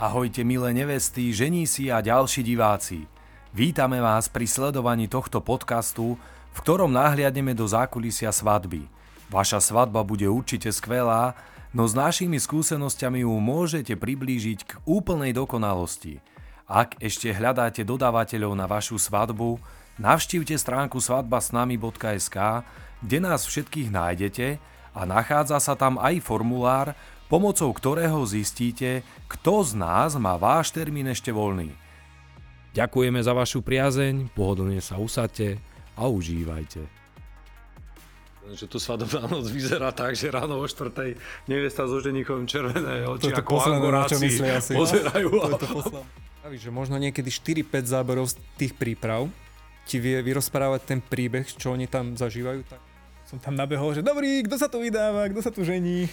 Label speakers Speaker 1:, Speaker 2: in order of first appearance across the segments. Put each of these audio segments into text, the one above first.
Speaker 1: Ahojte milé nevesty, ženísi a ďalší diváci. Vítame vás pri sledovaní tohto podcastu, v ktorom nahliadneme do zákulisia svadby. Vaša svadba bude určite skvelá, no s našimi skúsenosťami ju môžete priblížiť k úplnej dokonalosti. Ak ešte hľadáte dodávateľov na vašu svadbu, navštívte stránku svadbasnami.sk, kde nás všetkých nájdete a nachádza sa tam aj formulár, pomocou ktorého zistíte, kto z nás má váš termín ešte voľný. Ďakujeme za vašu priazeň, pohodlne sa usadte a užívajte.
Speaker 2: Že tu svadobná noc vyzerá tak, že ráno o štvrtej nevesta so ženichom červené oči
Speaker 3: To
Speaker 2: ako angoráci
Speaker 3: myslí asi.
Speaker 2: pozerajú.
Speaker 3: To je to posledné. Že možno niekedy 4-5 záberov z tých príprav ti vie vyrozprávať ten príbeh, čo oni tam zažívajú. Tak som tam nabehol, že dobrý, kto sa tu vydáva, kto sa tu žení.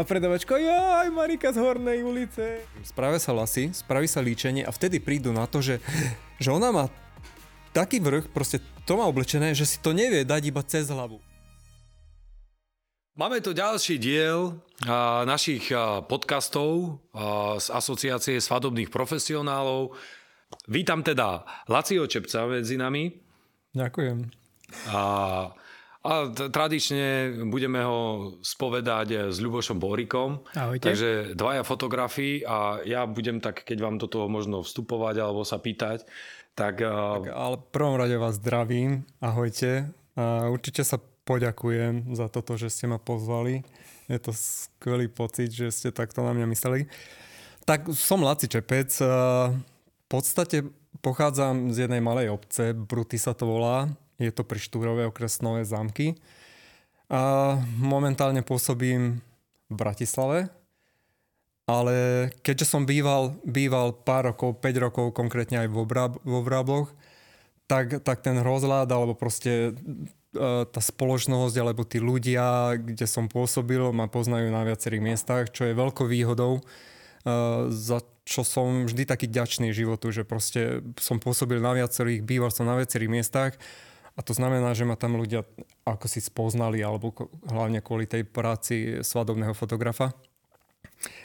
Speaker 3: A predavačka, jaj, Marika z Hornej ulice. Spravia sa lasy, spraví sa líčenie a vtedy prídu na to, že, že ona má taký vrch, proste to má oblečené, že si to nevie dať iba cez hlavu.
Speaker 2: Máme tu ďalší diel našich podcastov z Asociácie svadobných profesionálov. Vítam teda Lacio Čepca medzi nami.
Speaker 3: Ďakujem.
Speaker 2: A, a t- tradične budeme ho spovedať s Ľubošom Borikom.
Speaker 3: Ahojte.
Speaker 2: Takže dvaja fotografii a ja budem tak, keď vám do toho možno vstupovať alebo sa pýtať, tak, tak
Speaker 3: Ale prvom rade vás zdravím, ahojte. A určite sa poďakujem za toto, že ste ma pozvali. Je to skvelý pocit, že ste takto na mňa mysleli. Tak som Laci Čepec. a V podstate pochádzam z jednej malej obce, Bruty sa to volá. Je to pri Štúrove okres Nové zámky. A momentálne pôsobím v Bratislave, ale keďže som býval, býval pár rokov, 5 rokov konkrétne aj vo, Vrab, vo Vrábloch, tak, tak ten rozhľad alebo proste e, tá spoločnosť alebo tí ľudia, kde som pôsobil, ma poznajú na viacerých miestach, čo je veľkou výhodou, e, za čo som vždy taký ďačný životu, že proste som pôsobil na viacerých, býval som na viacerých miestach a to znamená, že ma tam ľudia ako si spoznali alebo hlavne kvôli tej práci svadobného fotografa.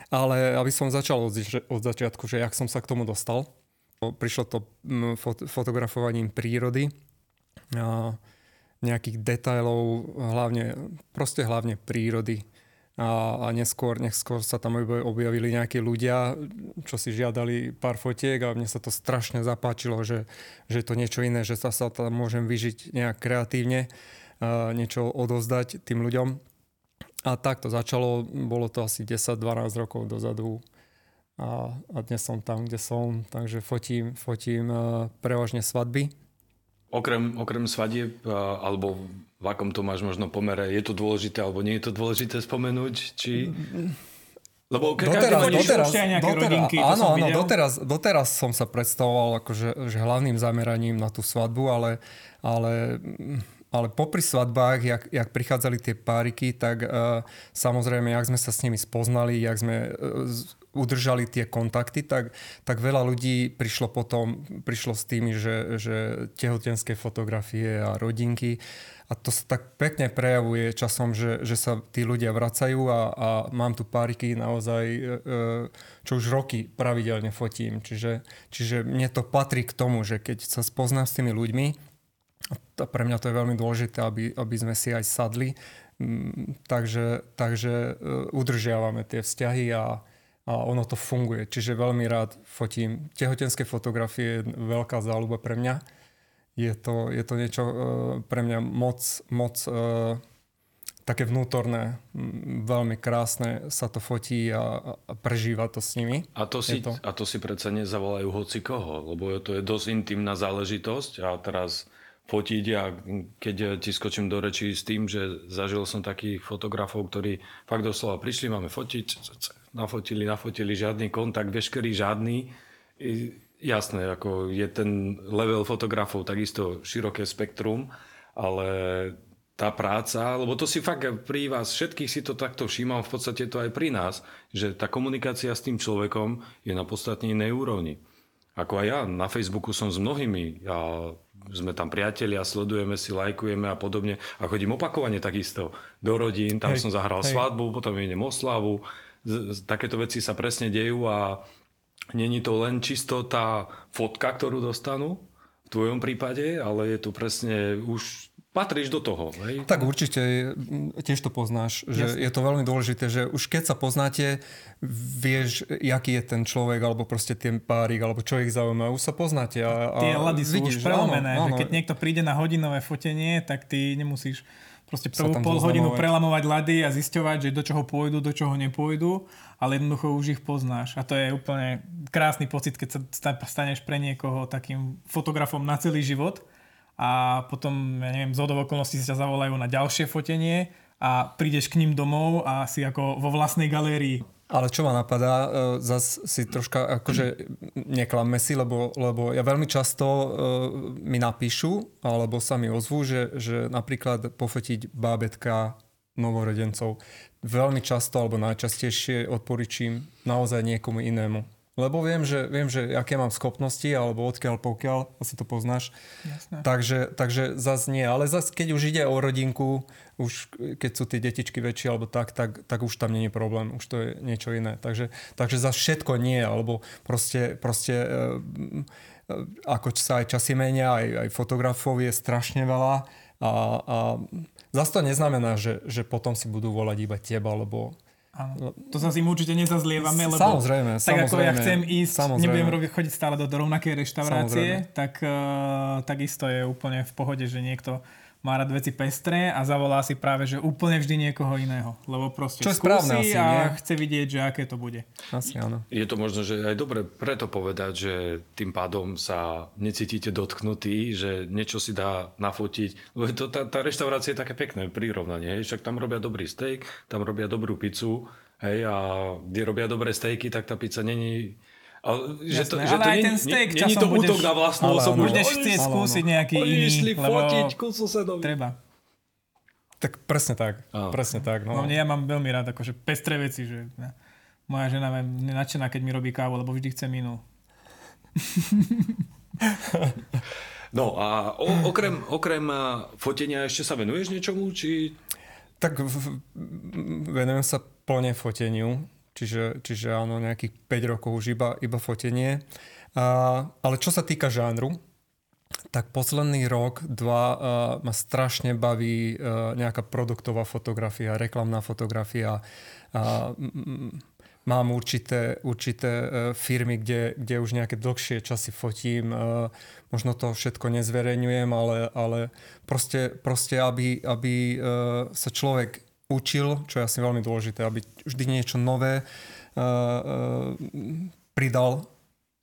Speaker 3: Ale aby som začal od, od začiatku, že jak som sa k tomu dostal. Prišlo to fot- fotografovaním prírody, a nejakých detailov, hlavne, proste hlavne prírody. A, a neskôr, neskôr sa tam obja- objavili nejakí ľudia, čo si žiadali pár fotiek a mne sa to strašne zapáčilo, že, že je to niečo iné, že sa, sa tam môžem vyžiť nejak kreatívne, a niečo odozdať tým ľuďom. A tak to začalo, bolo to asi 10-12 rokov dozadu a, a dnes som tam, kde som, takže fotím, fotím prevažne svadby.
Speaker 2: Okrem, okrem svadieb, alebo v akom to máš možno pomere, je to dôležité alebo nie je to dôležité spomenúť, či... Lebo ke-
Speaker 3: Doteraz, doteraz,
Speaker 4: ešte aj nejaké
Speaker 3: doteraz,
Speaker 4: rodinky,
Speaker 3: áno,
Speaker 4: som
Speaker 3: áno, doteraz, doteraz som sa predstavoval akože, že hlavným zameraním na tú svadbu, ale, ale, ale popri svadbách, jak, jak prichádzali tie páriky, tak uh, samozrejme, jak sme sa s nimi spoznali, jak sme uh, udržali tie kontakty, tak, tak veľa ľudí prišlo potom, prišlo s tými, že, že tehotenské fotografie a rodinky a to sa tak pekne prejavuje časom, že, že sa tí ľudia vracajú a, a mám tu páriky naozaj, e, čo už roky pravidelne fotím. Čiže, čiže mne to patrí k tomu, že keď sa spoznám s tými ľuďmi, a pre mňa to je veľmi dôležité, aby, aby sme si aj sadli, mm, takže, takže e, udržiavame tie vzťahy a, a ono to funguje. Čiže veľmi rád fotím. Tehotenské fotografie je veľká záľuba pre mňa je to, je to niečo uh, pre mňa moc, moc uh, také vnútorné, veľmi krásne sa to fotí a, a prežíva to s nimi.
Speaker 2: A to, si,
Speaker 3: Je to.
Speaker 2: a to si predsa nezavolajú hoci koho, lebo to je dosť intimná záležitosť a teraz fotiť a keď ti skočím do rečí s tým, že zažil som takých fotografov, ktorí fakt doslova prišli, máme fotiť, nafotili, nafotili, žiadny kontakt, veškerý žiadny. I Jasné, ako je ten level fotografov takisto široké spektrum, ale tá práca, lebo to si fakt pri vás všetkých si to takto všímam, v podstate to aj pri nás, že tá komunikácia s tým človekom je na podstatne inej úrovni. Ako aj ja, na Facebooku som s mnohými, ja, sme tam priatelia, sledujeme si, lajkujeme a podobne. A chodím opakovane takisto do rodín, tam
Speaker 3: Hej,
Speaker 2: som zahral
Speaker 3: hej.
Speaker 2: svadbu, potom idem oslavu, takéto veci sa presne dejú a není to len čisto tá fotka, ktorú dostanú, v tvojom prípade, ale je tu presne už patríš do toho. Hej?
Speaker 3: Tak určite, tiež to poznáš, že Jasne. je to veľmi dôležité, že už keď sa poznáte, vieš, aký je ten človek, alebo proste ten párik, alebo čo ich zaujíma, už sa poznáte. A,
Speaker 4: a Tie lady sú vidíš, už prelomené, áno, áno. že keď niekto príde na hodinové fotenie, tak ty nemusíš proste prvú pol hodinu prelamovať lady a zisťovať, že do čoho pôjdu, do čoho nepôjdu, ale jednoducho už ich poznáš. A to je úplne krásny pocit, keď sa staneš pre niekoho takým fotografom na celý život a potom, ja neviem, z okolností si ťa zavolajú na ďalšie fotenie a prídeš k ním domov a si ako vo vlastnej galérii.
Speaker 3: Ale čo ma napadá, e, zas si troška akože neklamme si, lebo, lebo ja veľmi často uh, mi napíšu, alebo sa mi ozvú, že, že napríklad pofotiť bábetka novorodencov. Veľmi často, alebo najčastejšie odporičím naozaj niekomu inému. Lebo viem, že, viem, že aké mám schopnosti, alebo odkiaľ pokiaľ, asi to poznáš. Jasné. Takže, takže zase nie. Ale zase keď už ide o rodinku, už keď sú tie detičky väčšie alebo tak, tak, tak už tam je problém. Už to je niečo iné. Takže, takže zase všetko nie. Alebo proste, proste e, ako sa aj časy menia, aj, aj fotografov je strašne veľa. A, a zase to neznamená, že, že potom si budú volať iba teba, lebo
Speaker 4: Áno. To sa si určite nezazlievame, lebo
Speaker 3: samozrejme,
Speaker 4: tak
Speaker 3: samozrejme,
Speaker 4: ako ja chcem ísť, samozrejme. nebudem robiť, chodiť stále do, do rovnakej reštaurácie, samozrejme. tak uh, takisto je úplne v pohode, že niekto má rád veci pestré a zavolá si práve, že úplne vždy niekoho iného. Lebo proste Čo správne asi, a nie? chce vidieť, že aké to bude.
Speaker 3: Asi áno.
Speaker 2: Je to možno, že aj dobre preto povedať, že tým pádom sa necítite dotknutí, že niečo si dá nafotiť. Lebo to, tá, tá reštaurácia je také pekné prirovnanie. Hej? Však tam robia dobrý steak, tam robia dobrú pizzu, hej, a kde robia dobré stejky, tak tá pizza není
Speaker 4: ale, že to, že ale to aj ten steak nie, časom to
Speaker 2: budeš, útok na vlastnú osobu.
Speaker 4: Budeš chcieť skúsiť nejaký oni iný.
Speaker 2: Oni lebo fotiť ku susedovi.
Speaker 4: Treba.
Speaker 3: Tak presne tak. Ah. Presne tak. No.
Speaker 4: no ja mám veľmi rád akože pestré veci, že moja žena je nadšená, keď mi robí kávu, lebo vždy chce inú.
Speaker 2: no a o, okrem, okrem fotenia ešte sa venuješ niečomu? Či...
Speaker 3: Tak venujem sa plne foteniu čiže, čiže áno, nejakých 5 rokov už iba, iba fotenie. A, ale čo sa týka žánru, tak posledný rok, dva uh, ma strašne baví uh, nejaká produktová fotografia, reklamná fotografia. Uh, mám určité, určité uh, firmy, kde, kde už nejaké dlhšie časy fotím. Uh, možno to všetko nezverejňujem, ale, ale proste, proste aby, aby sa človek učil, čo je asi veľmi dôležité, aby vždy niečo nové uh, uh, pridal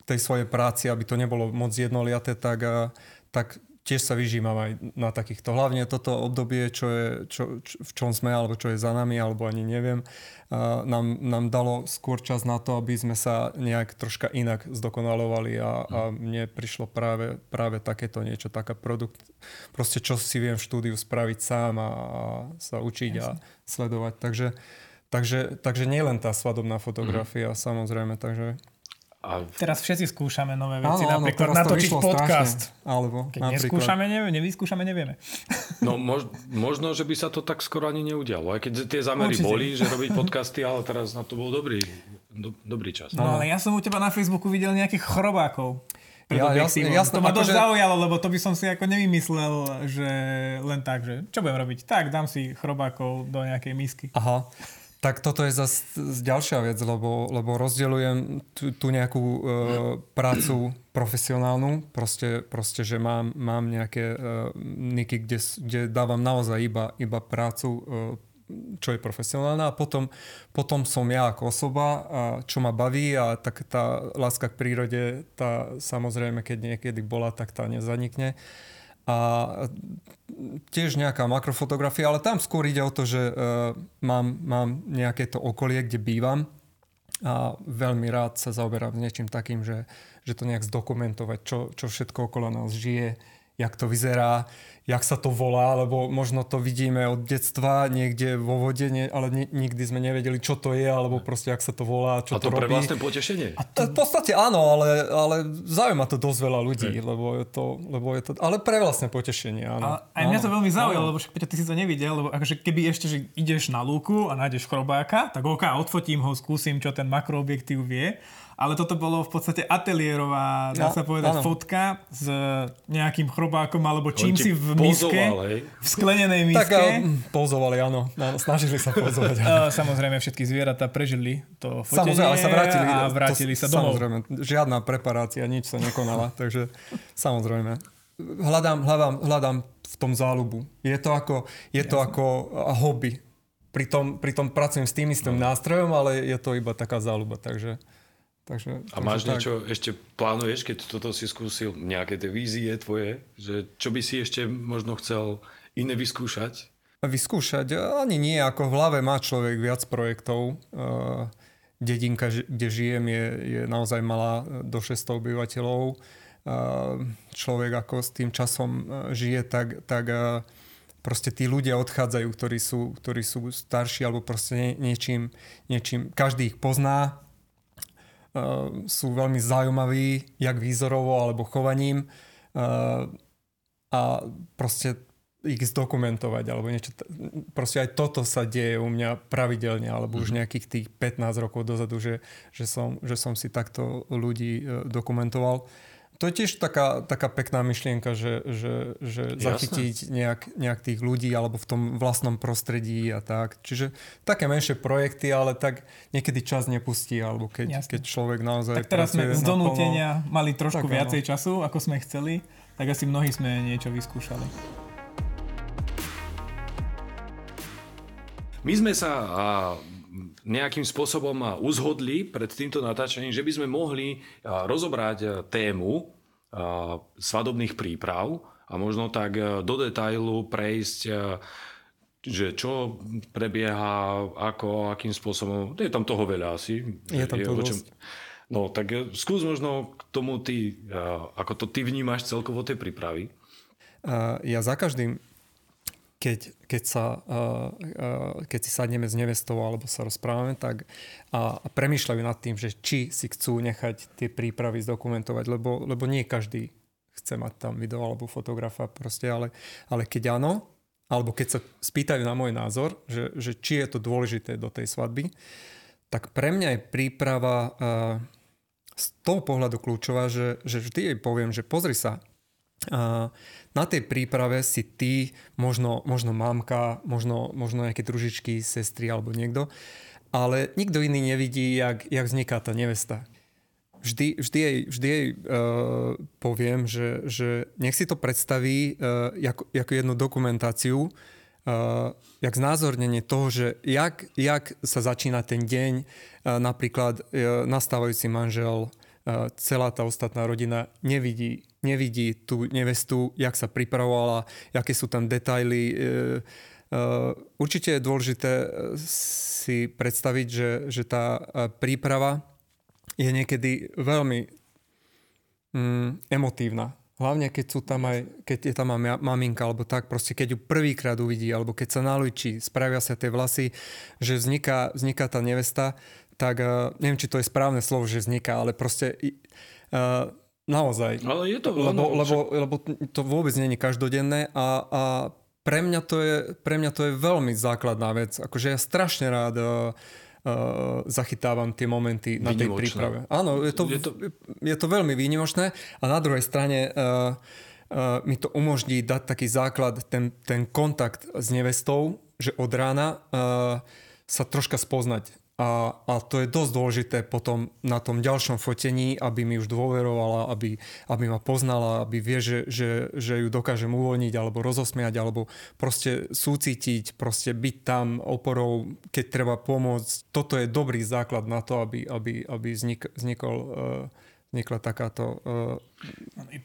Speaker 3: tej svojej práci, aby to nebolo moc jednoliaté, tak, uh, tak tiež sa vyžímam aj na takýchto. Hlavne toto obdobie, čo je, čo, čo, v čom sme, alebo čo je za nami, alebo ani neviem, uh, nám, nám dalo skôr čas na to, aby sme sa nejak troška inak zdokonalovali a, a mne prišlo práve, práve takéto niečo, taká produkt, proste čo si viem v štúdiu spraviť sám a, a sa učiť Jasne. a sledovať. Takže, takže, takže nie len tá svadobná fotografia, mm. samozrejme, takže...
Speaker 4: A... Teraz všetci skúšame nové veci, áno, napríklad áno, natočiť podcast.
Speaker 3: Strašne. Alebo
Speaker 4: Keď napríklad... neskúšame, nevieme, nevyskúšame, nevieme.
Speaker 2: No mož, možno, že by sa to tak skoro ani neudialo. Aj keď tie zamery Určite. boli, že robiť podcasty, ale teraz na to bol dobrý, do, dobrý čas.
Speaker 4: No, no ale ja som u teba na Facebooku videl nejakých chrobákov. Ja, jasne, jasne, to ma dosť že... zaujalo, lebo to by som si ako nevymyslel, že len tak, že čo budem robiť? Tak, dám si chrobákov do nejakej misky.
Speaker 3: Aha. Tak toto je zase ďalšia vec, lebo, lebo rozdeľujem tú, tú nejakú e, prácu profesionálnu, proste, proste že mám, mám nejaké e, niky, kde, kde dávam naozaj iba, iba prácu e, čo je profesionálna a potom, potom som ja ako osoba, a čo ma baví a tak tá láska k prírode, tá samozrejme, keď niekedy bola, tak tá nezanikne. A tiež nejaká makrofotografia, ale tam skôr ide o to, že uh, mám, mám nejaké to okolie, kde bývam a veľmi rád sa zaoberám niečím takým, že, že to nejak zdokumentovať, čo, čo všetko okolo nás žije, jak to vyzerá. Jak sa to volá, lebo možno to vidíme od detstva niekde vo vode, nie, ale ni, nikdy sme nevedeli, čo to je, alebo proste, jak sa to volá, čo
Speaker 2: a to,
Speaker 3: to
Speaker 2: pre
Speaker 3: robí.
Speaker 2: vlastné potešenie?
Speaker 3: A to... V podstate áno, ale, ale zaujíma to dosť veľa ľudí, lebo je, to, lebo je to... Ale pre vlastné potešenie, áno.
Speaker 4: A aj mňa to veľmi zaujalo, lebo však Peťo, ty si to nevidel, lebo akože keby ešte, že ideš na lúku a nájdeš chrobáka, tak ok, odfotím ho, skúsim, čo ten makroobjektív vie ale toto bolo v podstate ateliérová, dá sa povedať, áno. fotka s nejakým chrobákom alebo čím si v miske, v sklenenej miske. Tak
Speaker 3: pozovali, áno. áno. Snažili sa pozovať.
Speaker 4: Áno. Samozrejme, všetky zvieratá prežili to fotenie samozrejme, ale sa vrátili, a vrátili to, sa domov.
Speaker 3: Samozrejme, žiadna preparácia, nič sa nekonala, takže samozrejme. Hľadám, hľadám, hľadám v tom záľubu. Je to ako, je to ako hobby. Pritom, pritom pracujem s tým istým no. nástrojom, ale je to iba taká záľuba, takže...
Speaker 2: Takže, a máš tak. niečo, ešte plánuješ, keď toto si skúsil, nejaké tie vízie tvoje, že čo by si ešte možno chcel iné vyskúšať?
Speaker 3: Vyskúšať? Ani nie, ako v hlave má človek viac projektov. Dedinka, kde žijem, je, je naozaj malá, do 600 obyvateľov. Človek ako s tým časom žije, tak, tak proste tí ľudia odchádzajú, ktorí sú, ktorí sú starší alebo proste niečím, niečím, každý ich pozná, sú veľmi zaujímaví, jak výzorovo alebo chovaním a proste ich zdokumentovať alebo niečo. Proste aj toto sa deje u mňa pravidelne alebo už mhm. nejakých tých 15 rokov dozadu, že, že, som, že som si takto ľudí e, dokumentoval to je tiež taká, taká pekná myšlienka, že, že, že zachytiť nejak, nejak tých ľudí alebo v tom vlastnom prostredí a tak. Čiže také menšie projekty, ale tak niekedy čas nepustí, alebo keď, keď človek naozaj...
Speaker 4: Tak teraz sme z donútenia mali trošku tak, viacej áno. času, ako sme chceli, tak asi mnohí sme niečo vyskúšali.
Speaker 2: My sme sa nejakým spôsobom uzhodli pred týmto natáčaním, že by sme mohli rozobrať tému svadobných príprav a možno tak do detailu prejsť že čo prebieha, ako, akým spôsobom. Je tam toho veľa asi.
Speaker 3: Je tam toho čom...
Speaker 2: No tak skús možno k tomu ty, ako to ty vnímaš celkovo tie prípravy.
Speaker 3: Ja za každým keď, keď, sa, uh, uh, keď si sadneme s nevestou alebo sa rozprávame tak a, a premýšľajú nad tým, že či si chcú nechať tie prípravy zdokumentovať, lebo, lebo nie každý chce mať tam video alebo fotografa proste, ale, ale keď áno, alebo keď sa spýtajú na môj názor, že, že či je to dôležité do tej svadby, tak pre mňa je príprava uh, z toho pohľadu kľúčová, že, že vždy jej poviem, že pozri sa, na tej príprave si ty, možno, možno mamka, možno, možno nejaké družičky, sestry alebo niekto, ale nikto iný nevidí, jak, jak vzniká tá nevesta. Vždy, vždy jej, vždy jej uh, poviem, že, že nech si to predstaví uh, ako, ako jednu dokumentáciu, uh, jak znázornenie toho, že jak, jak sa začína ten deň, uh, napríklad uh, nastávajúci manžel, uh, celá tá ostatná rodina nevidí nevidí tú nevestu, jak sa pripravovala, aké sú tam detaily. E, e, určite je dôležité e, si predstaviť, že, že tá príprava je niekedy veľmi mm, emotívna. Hlavne keď sú tam aj, keď je tam maminka alebo tak, proste keď ju prvýkrát uvidí, alebo keď sa nalúči, spravia sa tie vlasy, že vzniká, vzniká tá nevesta, tak uh, neviem, či to je správne slovo, že vzniká, ale proste uh, Naozaj.
Speaker 2: Ale je to
Speaker 3: lebo, lebo, lebo, lebo to vôbec nie je každodenné a, a pre, mňa to je, pre mňa to je veľmi základná vec. Akože ja strašne rád uh, uh, zachytávam tie momenty na tej príprave. Áno, je to, je, to... je to veľmi výnimočné a na druhej strane uh, uh, mi to umožní dať taký základ, ten, ten kontakt s nevestou, že od rána uh, sa troška spoznať a, a to je dosť dôležité potom na tom ďalšom fotení, aby mi už dôverovala, aby, aby ma poznala, aby vie, že, že, že ju dokážem uvoľniť alebo rozosmiať, alebo proste súcitiť, proste byť tam oporou, keď treba pomôcť. Toto je dobrý základ na to, aby, aby, aby vznik, vznikol uh, vznikla takáto uh,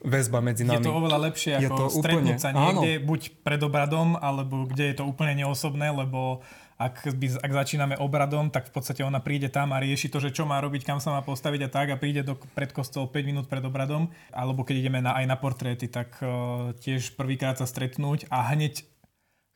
Speaker 3: väzba medzi nami.
Speaker 4: Je to oveľa lepšie ako je to stretnúť úplne, sa niekde, áno. buď pred obradom, alebo kde je to úplne neosobné, lebo ak, by, ak začíname obradom, tak v podstate ona príde tam a rieši to, že čo má robiť, kam sa má postaviť a tak a príde do pred kostol 5 minút pred obradom. Alebo keď ideme na, aj na portréty, tak uh, tiež prvýkrát sa stretnúť a hneď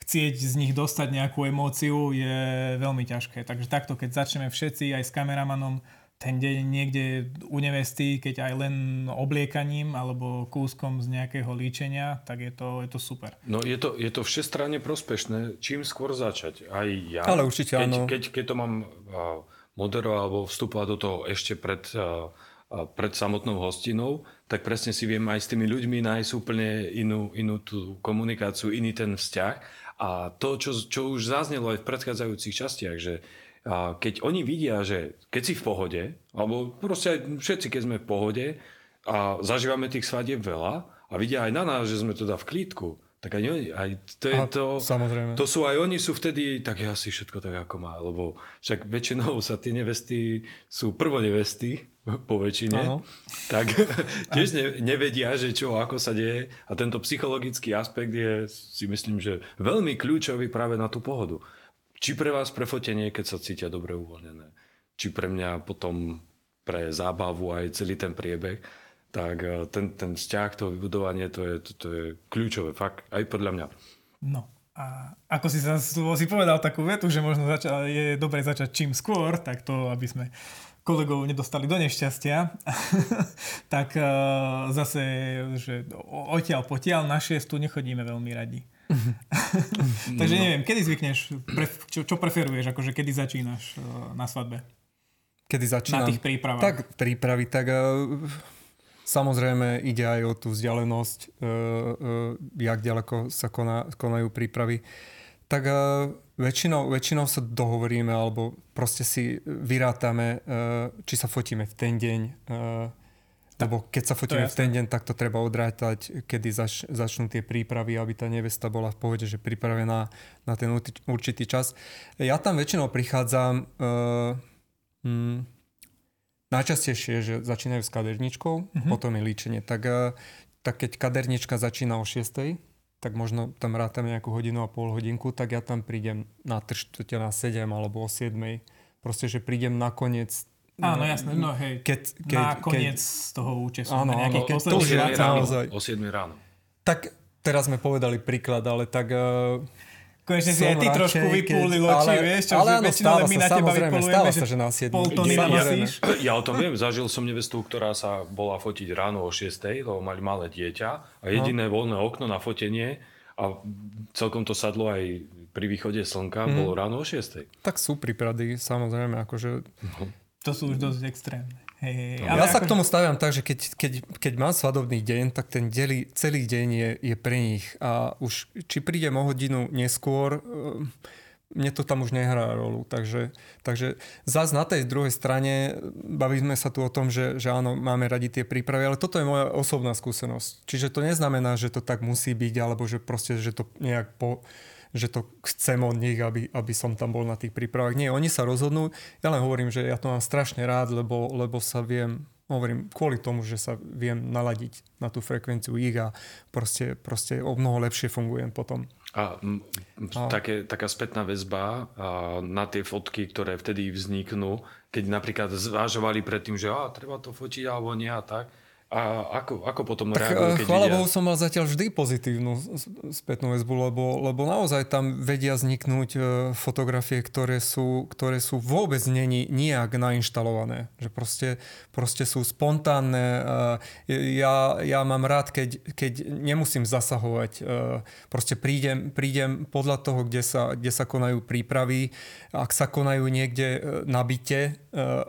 Speaker 4: chcieť z nich dostať nejakú emóciu je veľmi ťažké. Takže takto, keď začneme všetci aj s kameramanom ten deň niekde u nevesty, keď aj len obliekaním alebo kúskom z nejakého líčenia, tak je to, je to super.
Speaker 2: No je to, je to všestranne prospešné, čím skôr začať. Aj ja,
Speaker 3: Ale určite
Speaker 2: keď,
Speaker 3: áno.
Speaker 2: Keď, keď to mám moderovať alebo vstupovať do toho ešte pred, pred samotnou hostinou, tak presne si viem aj s tými ľuďmi nájsť úplne inú, inú tú komunikáciu, iný ten vzťah. A to, čo, čo už zaznelo aj v predchádzajúcich častiach, že a keď oni vidia, že keď si v pohode, alebo proste aj všetci, keď sme v pohode a zažívame tých svadieb veľa a vidia aj na nás, že sme teda v klítku, tak aj, oni, aj to, je to,
Speaker 3: samozrejme.
Speaker 2: to sú aj oni sú vtedy, tak ja si všetko tak ako má, lebo však väčšinou sa tie nevesty sú prvodevesty po väčšine, ano. tak tiež ne, nevedia, že čo, ako sa deje a tento psychologický aspekt je si myslím, že veľmi kľúčový práve na tú pohodu. Či pre vás pre fotenie, keď sa cítia dobre uvoľnené, či pre mňa potom pre zábavu aj celý ten priebeh, tak eh, ten, ten vzťah, to vybudovanie, to je, to, to je kľúčové, fakt, aj podľa mňa.
Speaker 4: No. A ako si, sa, si povedal takú vetu, že možno zača, je dobre začať čím skôr, tak to, aby sme kolegov nedostali do nešťastia, tak uh, zase, že odtiaľ potiaľ na šiestu nechodíme veľmi radi. Takže neviem, kedy zvykneš, pre, čo, čo preferuješ, akože kedy začínaš uh, na svadbe?
Speaker 3: Kedy začínam?
Speaker 4: Na tých prípravách.
Speaker 3: Tak, prípravy, tak uh, samozrejme ide aj o tú vzdialenosť, uh, jak ďaleko sa koná, konajú prípravy. Tak väčšinou, väčšinou sa dohovoríme, alebo proste si vyrátame, či sa fotíme v ten deň, lebo keď sa fotíme v ten deň, tak to treba odrátať, kedy zač, začnú tie prípravy, aby tá nevesta bola v pohode, že pripravená na ten určitý čas. Ja tam väčšinou prichádzam uh, mm, najčastejšie, že začínajú s kaderničkou, mm-hmm. potom je líčenie. Tak, uh, tak keď kadernička začína o 6, tak možno tam rátam nejakú hodinu a pol hodinku, tak ja tam prídem na 3 na 7 alebo o 7. Proste, že prídem nakoniec
Speaker 4: Áno, jasné, no hej. Keď, keď, na koniec keď, toho účesu. Áno, áno, keď
Speaker 2: to už je naozaj. O 7 ráno.
Speaker 3: Tak teraz sme povedali príklad, ale tak... Uh,
Speaker 4: Konečne si aj ty trošku vypúlil oči, ale, vieš, čo, ale áno, stáva my sa, na teba vypúlujeme,
Speaker 3: sa, že na 7.
Speaker 4: pol tony ja,
Speaker 2: ja o tom viem, zažil som nevestu, ktorá sa bola fotiť ráno o 6, lebo mali malé dieťa a jediné no. voľné okno na fotenie a celkom to sadlo aj pri východe slnka, mm. bolo ráno o 6.
Speaker 3: Tak sú príprady, samozrejme, akože... No
Speaker 4: to sú už dosť extrémne. Hey,
Speaker 3: ale ja ako... sa k tomu staviam tak, že keď, keď, keď mám svadobný deň, tak ten deli, celý deň je, je pre nich. A už či prídem o hodinu neskôr, ehm, mne to tam už nehrá rolu. Takže, takže zás na tej druhej strane bavíme sa tu o tom, že, že áno, máme radi tie prípravy, ale toto je moja osobná skúsenosť. Čiže to neznamená, že to tak musí byť, alebo že proste, že to nejak po, že to chcem od nich, aby, aby som tam bol na tých prípravách. Nie, oni sa rozhodnú. Ja len hovorím, že ja to mám strašne rád, lebo, lebo sa viem, hovorím, kvôli tomu, že sa viem naladiť na tú frekvenciu ich a proste, proste o mnoho lepšie fungujem potom.
Speaker 2: A, a. Také, taká spätná väzba a na tie fotky, ktoré vtedy vzniknú, keď napríklad zvážovali predtým, že á, treba to fotiť alebo nie a tak, a ako, ako potom tak, reagujú,
Speaker 3: keď chvála Bohu som mal zatiaľ vždy pozitívnu spätnú väzbu, lebo, lebo naozaj tam vedia vzniknúť e, fotografie, ktoré sú, ktoré sú vôbec není nijak nainštalované. Že proste, proste sú spontánne. E, ja, ja mám rád, keď, keď nemusím zasahovať. Proste prídem, prídem podľa toho, kde sa, kde sa konajú prípravy. Ak sa konajú niekde na byte,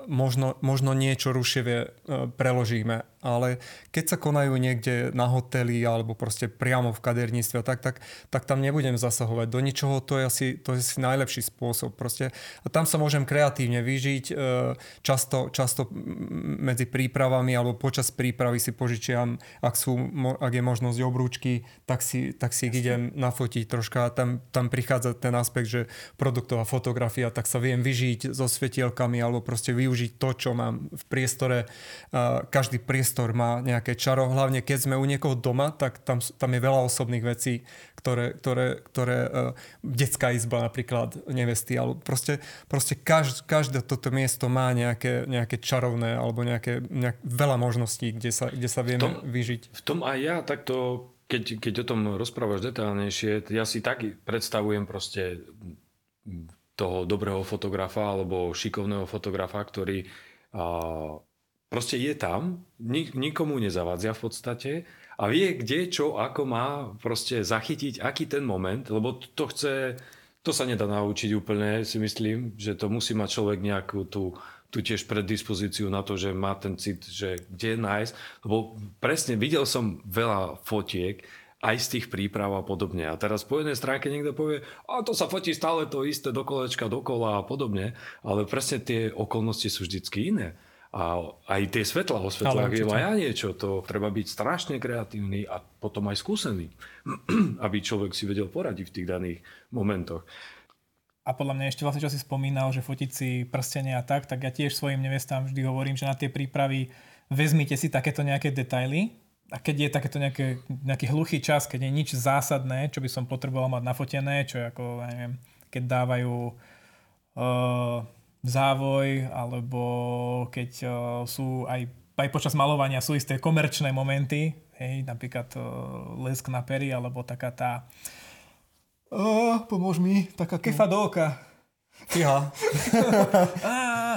Speaker 3: možno, možno niečo rušivé preložíme ale keď sa konajú niekde na hoteli alebo proste priamo v kaderníctve, tak, tak, tak tam nebudem zasahovať do ničoho, to je asi, to je asi najlepší spôsob. Proste. A tam sa môžem kreatívne vyžiť, e, často, často medzi prípravami alebo počas prípravy si požičiam, ak, sú, ak je možnosť obrúčky, tak si, tak si ich idem nafotiť troška. Tam, tam prichádza ten aspekt, že produktová fotografia, tak sa viem vyžiť so svetielkami alebo proste využiť to, čo mám v priestore. Každý priestor priestor má nejaké čaro, hlavne keď sme u niekoho doma, tak tam, tam je veľa osobných vecí, ktoré, ktoré, ktoré uh, detská izba napríklad nevesty, ale proste, proste každ, každé toto miesto má nejaké, nejaké čarovné alebo nejaké, nejak, veľa možností, kde sa, kde sa vieme v tom, vyžiť.
Speaker 2: V tom aj ja takto, keď, keď o tom rozprávaš detaľnejšie, ja si tak predstavujem proste toho dobrého fotografa alebo šikovného fotografa, ktorý uh, proste je tam, nik, nikomu nezavadzia v podstate a vie, kde, čo, ako má proste zachytiť, aký ten moment, lebo to chce, to sa nedá naučiť úplne, si myslím, že to musí mať človek nejakú tú, tú tiež predispozíciu na to, že má ten cit, že kde nájsť, lebo presne videl som veľa fotiek, aj z tých príprav a podobne. A teraz po jednej stránke niekto povie, a to sa fotí stále to isté do kolečka, dokola a podobne, ale presne tie okolnosti sú vždycky iné. A aj tie svetla o svetlách je aj niečo. To treba byť strašne kreatívny a potom aj skúsený, aby človek si vedel poradiť v tých daných momentoch.
Speaker 4: A podľa mňa ešte vlastne, čo si spomínal, že fotiť si prstenia a tak, tak ja tiež svojim nevestám vždy hovorím, že na tie prípravy vezmite si takéto nejaké detaily, a keď je takéto nejaké, nejaký hluchý čas, keď je nič zásadné, čo by som potreboval mať nafotené, čo je ako, ja neviem, keď dávajú uh, závoj, alebo keď uh, sú aj, aj počas malovania sú isté komerčné momenty, hej, napríklad uh, lesk na pery, alebo taká tá uh, pomôž mi, taká kefa do oka.
Speaker 3: Fíha.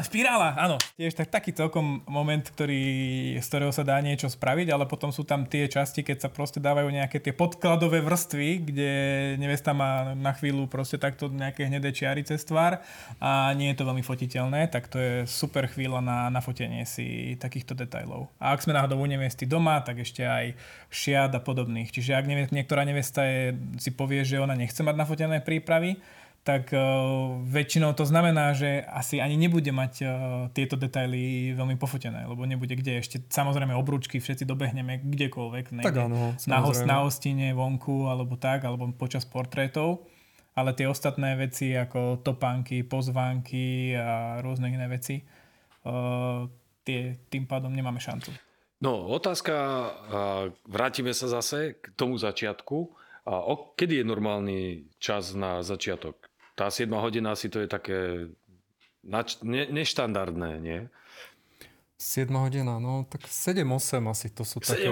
Speaker 4: Špirála, áno. Tiež tak, taký celkom moment, ktorý, z ktorého sa dá niečo spraviť, ale potom sú tam tie časti, keď sa proste dávajú nejaké tie podkladové vrstvy, kde nevesta má na chvíľu proste takto nejaké hnedé čiary cez tvár a nie je to veľmi fotiteľné, tak to je super chvíľa na, na fotenie si takýchto detajlov. A ak sme náhodou u nevesty doma, tak ešte aj šiat a podobných. Čiže ak niektorá nevesta je, si povie, že ona nechce mať nafotené prípravy, tak uh, väčšinou to znamená, že asi ani nebude mať uh, tieto detaily veľmi pofotené, lebo nebude kde. Ešte samozrejme obrúčky všetci dobehneme kdekoľvek.
Speaker 3: Tak áno,
Speaker 4: na, host, na hostine, vonku, alebo tak, alebo počas portrétov. Ale tie ostatné veci ako topánky, pozvánky a rôzne iné veci, uh, tie, tým pádom nemáme šancu.
Speaker 2: No, otázka, vrátime sa zase k tomu začiatku. A o, kedy je normálny čas na začiatok? Tá 7 hodina asi to je také nač- ne- neštandardné, nie?
Speaker 3: 7 hodina, no tak 7-8 asi to sú
Speaker 2: 7-8.
Speaker 3: také...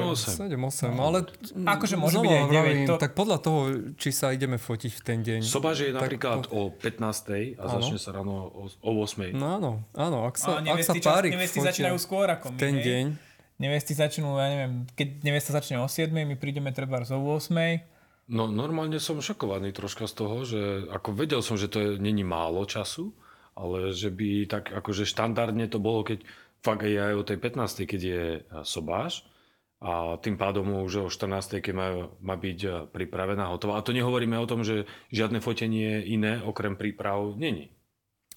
Speaker 3: 7-8. No, ale
Speaker 4: akože môže byť aj 9. Vravím,
Speaker 3: to... Tak podľa toho, či sa ideme fotiť v ten deň.
Speaker 2: Sobaž je napríklad po... o 15. a áno. začne sa ráno o, o 8.
Speaker 3: No áno, áno. Ak sa, ak sa párik
Speaker 4: nevesty začínajú skôr ako my.
Speaker 3: Ten
Speaker 4: hej?
Speaker 3: deň.
Speaker 4: Nevesty začnú, ja neviem, keď nevesta začne o 7, my prídeme treba o 8
Speaker 2: No normálne som šokovaný troška z toho, že ako vedel som, že to je, není málo času, ale že by tak akože štandardne to bolo, keď fakt aj o tej 15. keď je sobáš a tým pádom už o 14. keď má, má byť pripravená, hotová. A to nehovoríme o tom, že žiadne fotenie iné okrem príprav není.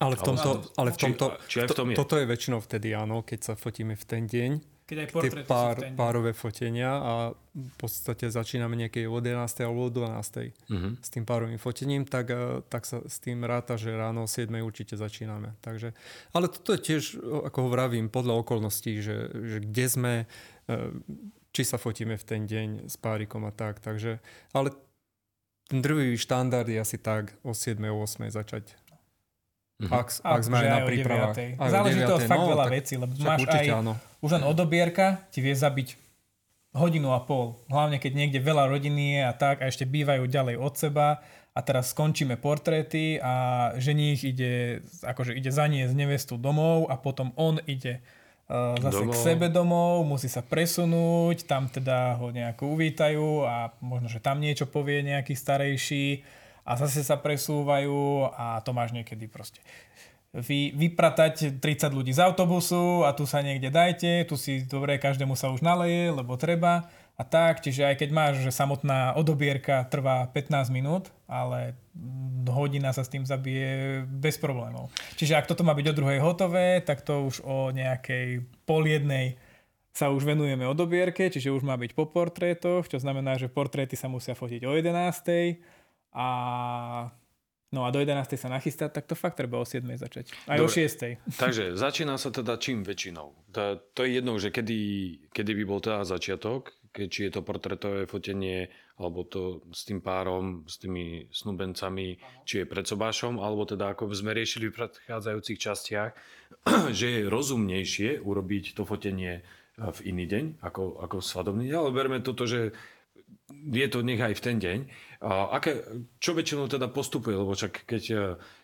Speaker 3: Ale v tomto, ale v tomto, či, či v tom je. toto je väčšinou vtedy áno, keď sa fotíme v ten deň
Speaker 4: keď aj tie
Speaker 3: pár, párové fotenia a v podstate začíname niekedy o 11. alebo o 12. Uh-huh. s tým párovým fotením, tak, eh, tak sa s tým ráta, že ráno o 7. určite začíname. Takže, ale toto je tiež, ako vravím, podľa okolností, že, že kde sme, eh, či sa fotíme v ten deň s párikom a tak. Takže, ale ten drvivý štandard je asi tak o 7. o 8. začať
Speaker 4: Mm-hmm. Ak, ak sme aj na prípravách. Záleží to od fakt no, veľa vecí, lebo máš aj, áno. už len odobierka ti vie zabiť hodinu a pol. Hlavne keď niekde veľa rodiny je a tak a ešte bývajú ďalej od seba a teraz skončíme portréty a ženích ide, akože ide zaniesť nevestu domov a potom on ide uh, zase domov. k sebe domov, musí sa presunúť, tam teda ho nejako uvítajú a možno, že tam niečo povie nejaký starejší a zase sa presúvajú a to máš niekedy proste vy, vypratať 30 ľudí z autobusu a tu sa niekde dajte, tu si dobre, každému sa už naleje, lebo treba a tak, čiže aj keď máš, že samotná odobierka trvá 15 minút, ale hodina sa s tým zabije bez problémov. Čiže ak toto má byť o druhej hotové, tak to už o nejakej pol jednej sa už venujeme odobierke, čiže už má byť po portrétoch, čo znamená, že portréty sa musia fotiť o 11 a No a do 11. sa nachystať, tak to fakt treba o 7. začať. Aj Dobre. o 6.
Speaker 2: Takže začína sa teda čím väčšinou? To, to je jedno, že kedy, kedy by bol teda začiatok, keď, či je to portretové fotenie, alebo to s tým párom, s tými snúbencami, či je pred sobášom, alebo teda ako sme riešili v predchádzajúcich častiach, že je rozumnejšie urobiť to fotenie v iný deň, ako, ako svadobný deň, ale berme toto, že je to nech v ten deň. A aké, čo väčšinou teda postupuje? Lebo čak keď e,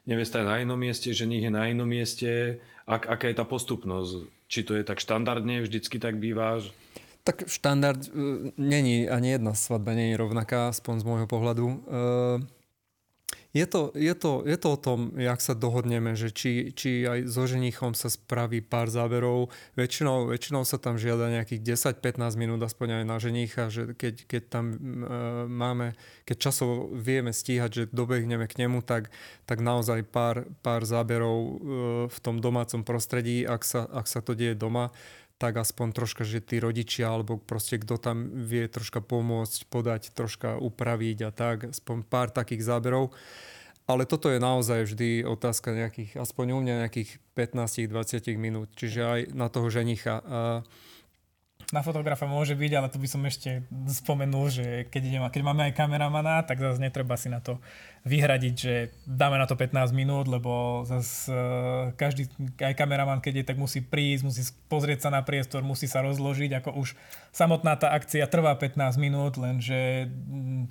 Speaker 2: nevesta je na jednom mieste, ženich je na jednom mieste, ak, aká je tá postupnosť? Či to je tak štandardne, vždycky tak býva?
Speaker 3: Tak štandard uh, není, ani jedna svadba není rovnaká, aspoň z môjho pohľadu. Uh, je to, je, to, je to o tom, jak sa dohodneme, že či, či aj so ženichom sa spraví pár záberov. Väčšinou, väčšinou sa tam žiada nejakých 10-15 minút aspoň aj na ženicha, že keď, keď tam e, máme, keď časovo vieme stíhať, že dobehneme k nemu, tak, tak naozaj pár, pár záberov e, v tom domácom prostredí, ak sa, ak sa to deje doma, tak aspoň troška, že tí rodičia alebo proste kto tam vie troška pomôcť, podať, troška upraviť a tak, aspoň pár takých záberov. Ale toto je naozaj vždy otázka nejakých, aspoň u mňa nejakých 15-20 minút, čiže aj na toho ženicha.
Speaker 4: Na fotografa môže byť, ale to by som ešte spomenul, že keď, idem, keď máme aj kameramana, tak zase netreba si na to vyhradiť, že dáme na to 15 minút, lebo zase každý, aj kameraman, keď je, tak musí prísť, musí pozrieť sa na priestor, musí sa rozložiť, ako už samotná tá akcia trvá 15 minút, lenže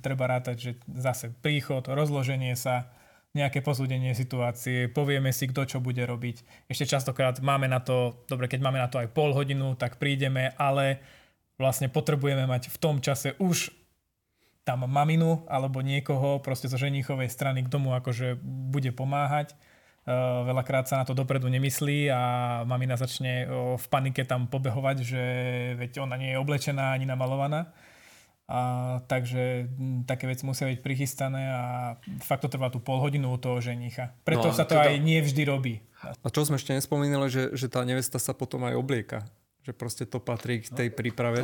Speaker 4: treba rátať, že zase príchod, rozloženie sa, nejaké posúdenie situácie, povieme si, kto čo bude robiť. Ešte častokrát máme na to, dobre, keď máme na to aj pol hodinu, tak prídeme, ale vlastne potrebujeme mať v tom čase už tam maminu alebo niekoho proste zo ženichovej strany k tomu akože bude pomáhať. Uh, veľakrát sa na to dopredu nemyslí a mamina začne uh, v panike tam pobehovať, že veď ona nie je oblečená ani namalovaná. A, takže m, také veci musia byť prichystané a fakt to trvá tú pol hodinu u toho ženicha. Preto no, sa to teda... aj nevždy robí.
Speaker 3: A čo sme ešte nespomínali, že, že tá nevesta sa potom aj oblieka. Že proste to patrí k tej príprave.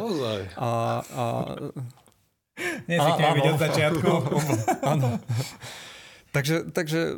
Speaker 3: A, a...
Speaker 4: Nezvykneme byť od začiatku.
Speaker 3: Áno. Takže, takže e,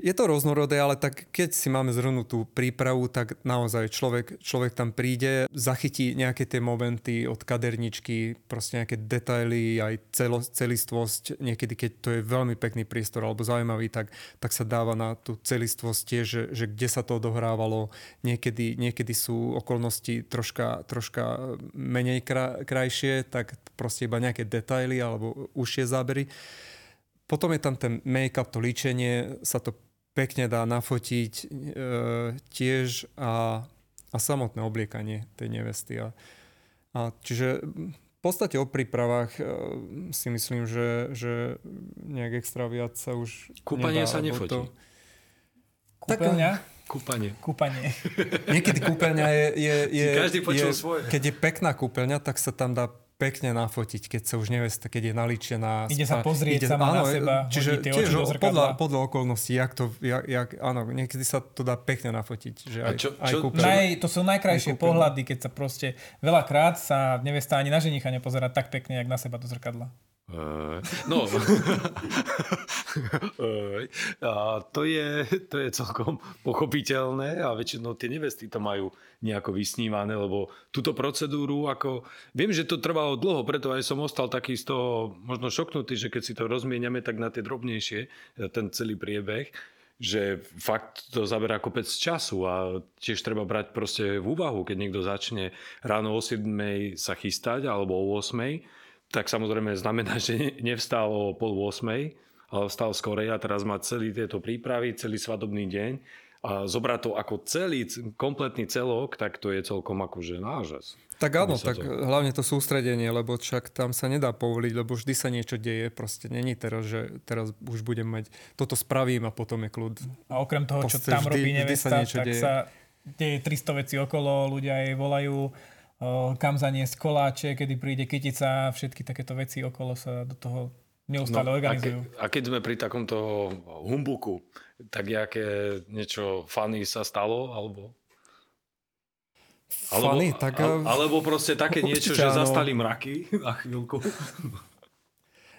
Speaker 3: je to rôznorodé, ale tak keď si máme zhrnúť tú prípravu, tak naozaj človek, človek tam príde, zachytí nejaké tie momenty od kaderničky, proste nejaké detaily, aj celo, celistvosť. Niekedy, keď to je veľmi pekný priestor alebo zaujímavý, tak, tak sa dáva na tú celistvosť tiež, že, že kde sa to odohrávalo. Niekedy, niekedy sú okolnosti troška, troška menej krajšie, tak proste iba nejaké detaily alebo užšie zábery. Potom je tam ten make-up, to líčenie, sa to pekne dá nafotiť e, tiež a, a samotné obliekanie tej nevesty. A, a čiže v podstate o prípravách e, si myslím, že, že nejak extra viac sa už
Speaker 2: Kúpanie nedá, sa nefotí. To...
Speaker 4: Kúpeľňa?
Speaker 2: Kúpanie.
Speaker 4: Kúpanie.
Speaker 3: Niekedy kúpeľňa je... je, je
Speaker 2: Každý počul je, svoje.
Speaker 3: Keď je pekná kúpeľňa, tak sa tam dá pekne nafotiť, keď sa už nevesta, keď je naličená.
Speaker 4: Ide sa pozrieť ide, sama áno, na seba,
Speaker 3: čiže tie tiež oči podľa, podľa okolností, jak to, jak, jak, áno, niekedy sa to dá pekne nafotiť. Že aj, čo, aj čo,
Speaker 4: naj, to sú najkrajšie pohľady, keď sa proste veľakrát sa nevesta ani na ženicha nepozerá tak pekne, jak na seba do zrkadla.
Speaker 2: No, a to, je, to je celkom pochopiteľné a väčšinou tie nevesty to majú nejako vysnívané, lebo túto procedúru, ako viem, že to trvalo dlho, preto aj som ostal taký z toho možno šoknutý, že keď si to rozmieniame tak na tie drobnejšie, ten celý priebeh, že fakt to zaberá kopec času a tiež treba brať proste v úvahu, keď niekto začne ráno o 7 sa chystať alebo o 8 tak samozrejme znamená, že nevstal o pol 8, ale vstal skorej a teraz má celý tieto prípravy, celý svadobný deň a zobrať to ako celý, kompletný celok, tak to je celkom akože nážas.
Speaker 3: Tak áno, tak to... hlavne to sústredenie, lebo však tam sa nedá povoliť, lebo vždy sa niečo deje, proste není teraz, že teraz už budem mať, toto spravím a potom je kľud.
Speaker 4: A okrem toho, čo tam vždy, robí nevesta, sa tak deje. sa deje 300 vecí okolo, ľudia jej volajú, kam zaniesť koláče, kedy príde kytica, všetky takéto veci okolo sa do toho neustále no, organizujú.
Speaker 2: A, ke, a keď sme pri takomto humbuku, tak jaké niečo funny sa stalo, alebo...
Speaker 3: Funny, tak...
Speaker 2: Alebo proste také niečo, že zastali mraky na chvíľku.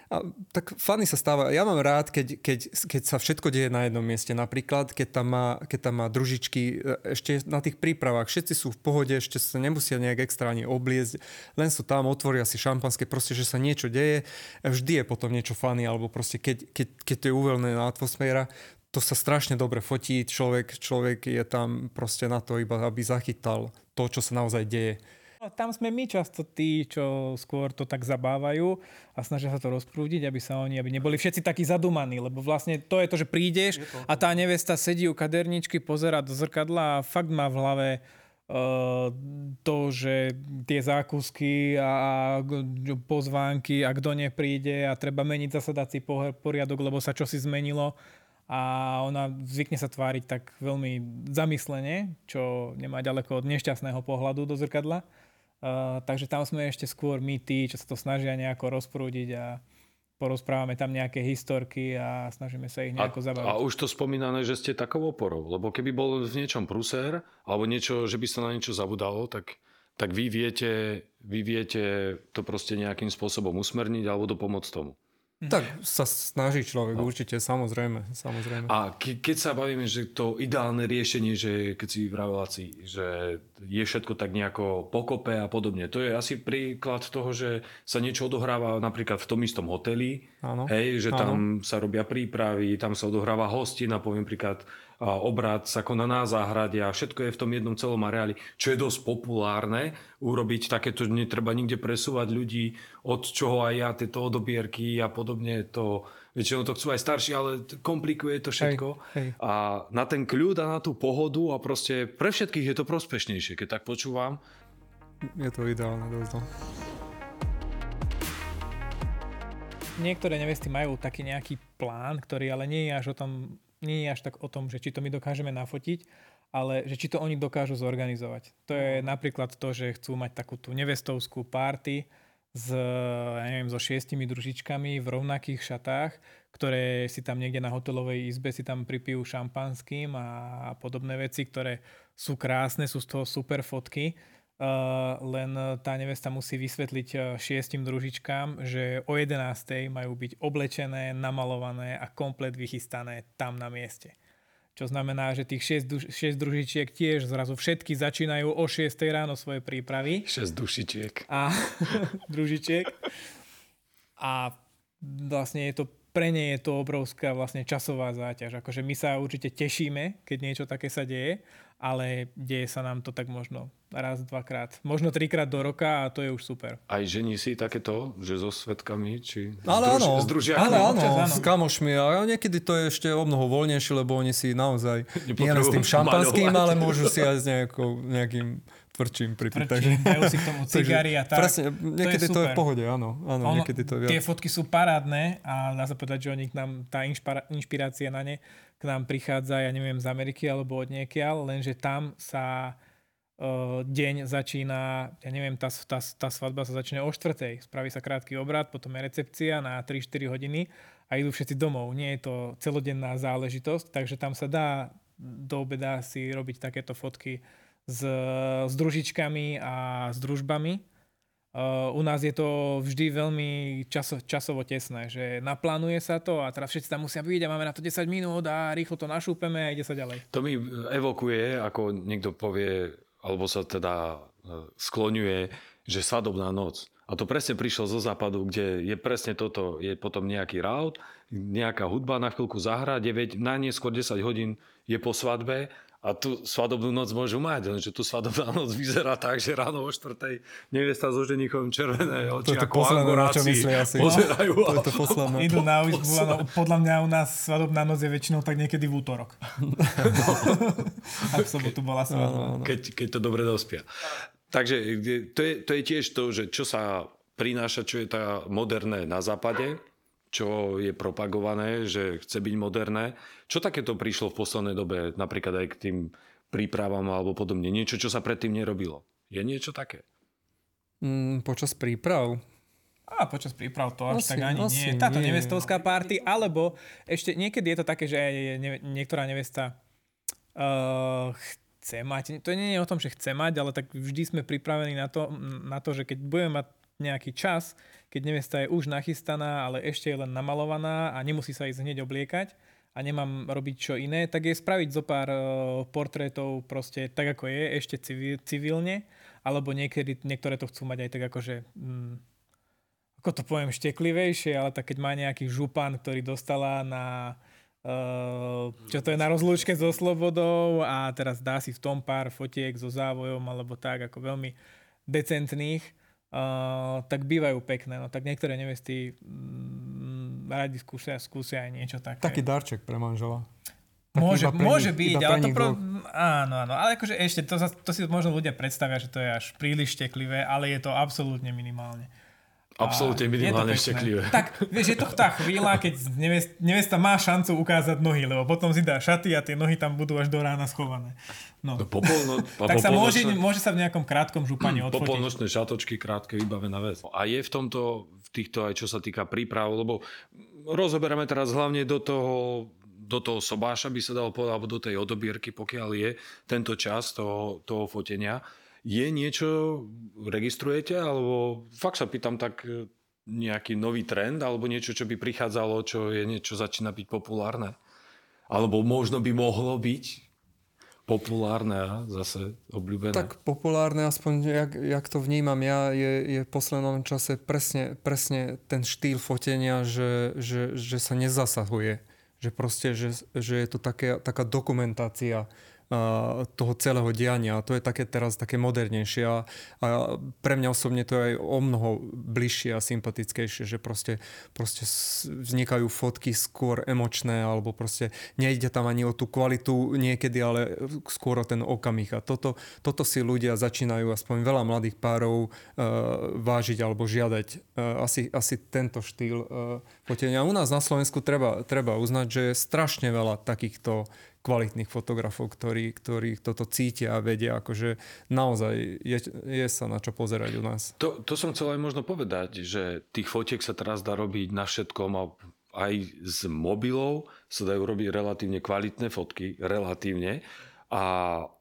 Speaker 3: A, tak fany sa stáva. Ja mám rád, keď, keď, keď sa všetko deje na jednom mieste. Napríklad, keď tam, má, keď tam má družičky e, ešte na tých prípravách. Všetci sú v pohode, ešte sa nemusia nejak extra ani obliezť. Len sú tam, otvoria si šampanské, proste, že sa niečo deje. Vždy je potom niečo fany, alebo proste keď, keď, keď to je uvoľnená atmosféra, to sa strašne dobre fotí. Človek, človek je tam proste na to iba, aby zachytal to, čo sa naozaj deje.
Speaker 4: Tam sme my často tí, čo skôr to tak zabávajú a snažia sa to rozprúdiť, aby sa oni, aby neboli všetci takí zadumaní, lebo vlastne to je to, že prídeš a tá nevesta sedí u kaderničky, pozera do zrkadla a fakt má v hlave uh, to, že tie zákusky a pozvánky a kto nepríde a treba meniť zasadací poriadok, lebo sa čosi zmenilo a ona zvykne sa tváriť tak veľmi zamyslene, čo nemá ďaleko od nešťastného pohľadu do zrkadla. Uh, takže tam sme ešte skôr my tí, čo sa to snažia nejako rozprúdiť a porozprávame tam nejaké historky a snažíme sa ich nejako
Speaker 2: a,
Speaker 4: zabaviť.
Speaker 2: A už to spomínané, že ste takou oporou, lebo keby bol v niečom prusér, alebo niečo, že by sa na niečo zabudalo, tak, tak vy, viete, vy viete to proste nejakým spôsobom usmerniť alebo dopomôcť tomu.
Speaker 3: Mhm. Tak sa snaží človek, no. určite, samozrejme. samozrejme.
Speaker 2: A ke, keď sa bavíme, že to ideálne riešenie, že keď si vraveláci, že je všetko tak nejako pokope a podobne, to je asi príklad toho, že sa niečo odohráva napríklad v tom istom hoteli, Áno. hej, že tam Áno. sa robia prípravy, tam sa odohráva hostina, poviem príklad obrad sa koná na záhrade a všetko je v tom jednom celom areáli, čo je dosť populárne urobiť takéto, netreba nikde presúvať ľudí, od čoho aj ja, tieto odobierky a podobne, to väčšinou to chcú aj starší, ale komplikuje to všetko. Hej, hej. A na ten kľud a na tú pohodu a proste pre všetkých je to prospešnejšie, keď tak počúvam.
Speaker 3: Je to ideálne dosť. No.
Speaker 4: Niektoré nevesty majú taký nejaký plán, ktorý ale nie je až o tom nie je až tak o tom, že či to my dokážeme nafotiť, ale že či to oni dokážu zorganizovať. To je napríklad to, že chcú mať takú tú nevestovskú párty s, ja neviem, so šiestimi družičkami v rovnakých šatách, ktoré si tam niekde na hotelovej izbe si tam pripijú šampanským a podobné veci, ktoré sú krásne, sú z toho super fotky Uh, len tá nevesta musí vysvetliť uh, šiestim družičkám, že o 11. majú byť oblečené, namalované a komplet vychystané tam na mieste. Čo znamená, že tých 6, 6 družičiek tiež zrazu všetky začínajú o 6 ráno svoje prípravy.
Speaker 2: 6 dušičiek.
Speaker 4: A družičiek. A vlastne je to pre ne je to obrovská vlastne časová záťaž. Akože my sa určite tešíme, keď niečo také sa deje, ale deje sa nám to tak možno raz, dvakrát, možno trikrát do roka a to je už super.
Speaker 2: Aj žení si takéto, že so svetkami, či
Speaker 3: ale
Speaker 2: s,
Speaker 3: druž, áno, ale áno, áno, s kamošmi a niekedy to je ešte o mnoho voľnejšie, lebo oni si naozaj nie s tým šampanským, ale môžu si aj s nejakou, nejakým tvrdším.
Speaker 4: Tvrdším, dajú si k tomu cigary a tak.
Speaker 3: Presne, niekedy to je, to je v pohode, áno. áno ono, niekedy to je viac.
Speaker 4: Tie fotky sú parádne a dá sa povedať, že oni k nám, tá inšpirácia na ne k nám prichádza, ja neviem, z Ameriky alebo od niekiaľ, lenže tam sa uh, deň začína, ja neviem, tá, tá, tá svadba sa začne o štvrtej, spraví sa krátky obrad, potom je recepcia na 3-4 hodiny a idú všetci domov. Nie je to celodenná záležitosť, takže tam sa dá do obeda si robiť takéto fotky s, s družičkami a s družbami. Uh, u nás je to vždy veľmi časo, časovo tesné, že naplánuje sa to a teraz všetci tam musia byť a máme na to 10 minút a rýchlo to našúpeme a ide sa ďalej.
Speaker 2: To mi evokuje, ako niekto povie, alebo sa teda e, skloňuje, že svadobná noc. A to presne prišlo zo západu, kde je presne toto, je potom nejaký raut, nejaká hudba na chvíľku zahra, 9, na neskôr 10 hodín je po svadbe a tú svadobnú noc môžu mať, lenže tú svadobná noc vyzerá tak, že ráno o štvrtej nevesta so ženichom červené oči to ako angoráci
Speaker 3: asi. pozerajú. No, to je to posledné.
Speaker 4: Idú na úzbu, podľa mňa u nás svadobná noc je väčšinou tak niekedy v útorok. no. A v sobotu bola svadobná.
Speaker 2: Keď, keď to dobre dospia. Takže to je, to je tiež to, že čo sa prináša, čo je tá moderné na západe, čo je propagované, že chce byť moderné. Čo takéto prišlo v poslednej dobe, napríklad aj k tým prípravám alebo podobne? Niečo, čo sa predtým nerobilo. Je niečo také?
Speaker 3: Mm, počas príprav?
Speaker 4: A počas príprav to až asi, tak ani asi nie. Táto nie. nevestovská party, alebo ešte niekedy je to také, že ne, niektorá nevesta uh, chce mať, to nie je o tom, že chce mať, ale tak vždy sme pripravení na to, na to že keď budeme mať nejaký čas, keď nevesta je už nachystaná, ale ešte je len namalovaná a nemusí sa ísť hneď obliekať a nemám robiť čo iné, tak je spraviť zo pár uh, portrétov proste tak, ako je, ešte civil, civilne, alebo niekedy, niektoré to chcú mať aj tak akože, mm, ako to poviem, šteklivejšie, ale tak keď má nejaký župan, ktorý dostala na Uh, čo to je na rozlúčke so slobodou a teraz dá si v tom pár fotiek so závojom alebo tak ako veľmi decentných, uh, tak bývajú pekné. No tak niektoré nevesty mm, radi skúsia, skúsia aj niečo také.
Speaker 3: Taký darček pre manžela.
Speaker 4: Môže, môže nich, byť, ale to pro... Áno, áno, ale akože ešte, to, to si možno ľudia predstavia, že to je až príliš šteklivé, ale je to absolútne minimálne.
Speaker 2: Absolútne minimálne šteklivé.
Speaker 4: Tak, vieš, je to tá chvíľa, keď nevesta, má šancu ukázať nohy, lebo potom si dá šaty a tie nohy tam budú až do rána schované. No.
Speaker 2: no popolno,
Speaker 4: tak sa môže, môže sa v nejakom krátkom župane odfotiť.
Speaker 2: Popolnočné šatočky, krátke, vybavená vec. A je v tomto, v týchto aj čo sa týka príprav, lebo rozoberáme teraz hlavne do toho do toho sobáša by sa dalo povedať, alebo do tej odobierky, pokiaľ je tento čas toho, toho fotenia je niečo, registrujete, alebo fakt sa pýtam tak e, nejaký nový trend, alebo niečo, čo by prichádzalo, čo je niečo začína byť populárne? Alebo možno by mohlo byť populárne a zase obľúbené?
Speaker 3: Tak populárne, aspoň jak, jak to vnímam ja, je, je v poslednom čase presne, presne ten štýl fotenia, že, že, že sa nezasahuje. Že proste, že, že je to také, taká dokumentácia toho celého diania. To je také teraz také modernejšie a, a pre mňa osobne to je aj o mnoho bližšie a sympatickejšie, že proste, proste vznikajú fotky skôr emočné alebo proste nejde tam ani o tú kvalitu niekedy, ale skôr o ten okamih. A toto, toto si ľudia začínajú, aspoň veľa mladých párov, uh, vážiť alebo žiadať. Uh, asi, asi tento štýl uh, fotenia. U nás na Slovensku treba, treba uznať, že je strašne veľa takýchto kvalitných fotografov, ktorí, ktorí toto cítia a vedia, akože naozaj je, je sa na čo pozerať u nás.
Speaker 2: To, to som chcel aj možno povedať, že tých fotiek sa teraz dá robiť na všetkom a aj z mobilov sa dajú robiť relatívne kvalitné fotky, relatívne. A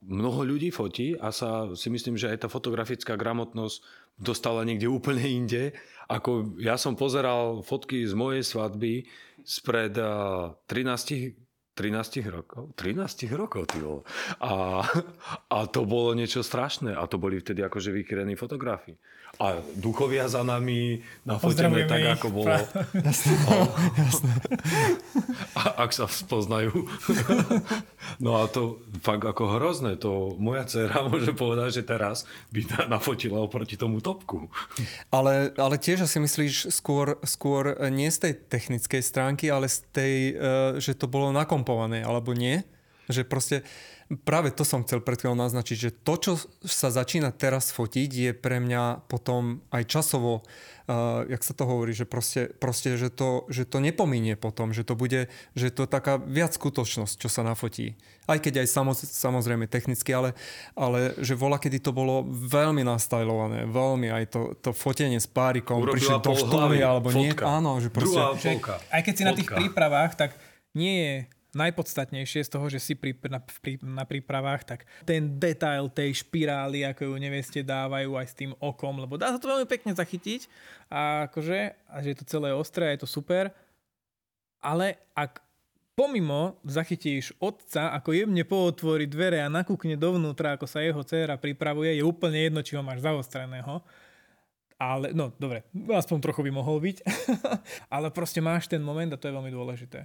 Speaker 2: mnoho ľudí fotí a sa si myslím, že aj tá fotografická gramotnosť dostala niekde úplne inde. Ako ja som pozeral fotky z mojej svadby spred 13 13 rokov? 13 rokov, ty A, a to bolo niečo strašné. A to boli vtedy akože vykrení fotografi. A duchovia za nami nafotené tak, ich. ako bolo. Jasné. No. Jasné. A, ak sa spoznajú. no a to fakt ako hrozné. To moja dcera môže povedať, že teraz by nafotila oproti tomu topku.
Speaker 3: Ale, ale tiež asi myslíš skôr, skôr nie z tej technickej stránky, ale z tej, eh, že to bolo nakompované, alebo nie? Že proste práve to som chcel pred chvíľou naznačiť, že to, čo sa začína teraz fotiť, je pre mňa potom aj časovo, uh, jak sa to hovorí, že proste, proste že, to, že to nepomínie potom, že to bude, že to je taká viac skutočnosť, čo sa nafotí. Aj keď aj samoz, samozrejme technicky, ale, ale že vola, kedy to bolo veľmi nastajlované, veľmi aj to, to fotenie s párikom, prišiel do štúdy alebo nie. Áno, že proste...
Speaker 2: Že,
Speaker 4: aj keď si fotka. na tých prípravách, tak nie je najpodstatnejšie z toho, že si pri, na, pri, na prípravách, tak ten detail tej špirály, ako ju neveste dávajú aj s tým okom, lebo dá sa to veľmi pekne zachytiť a akože, a že je to celé ostré, je to super, ale ak pomimo zachytíš otca, ako jemne pootvorí dvere a nakúkne dovnútra, ako sa jeho dcéra pripravuje, je úplne jedno, či ho máš zaostreného. Ale, no dobre, aspoň trochu by mohol byť. ale proste máš ten moment a to je veľmi dôležité.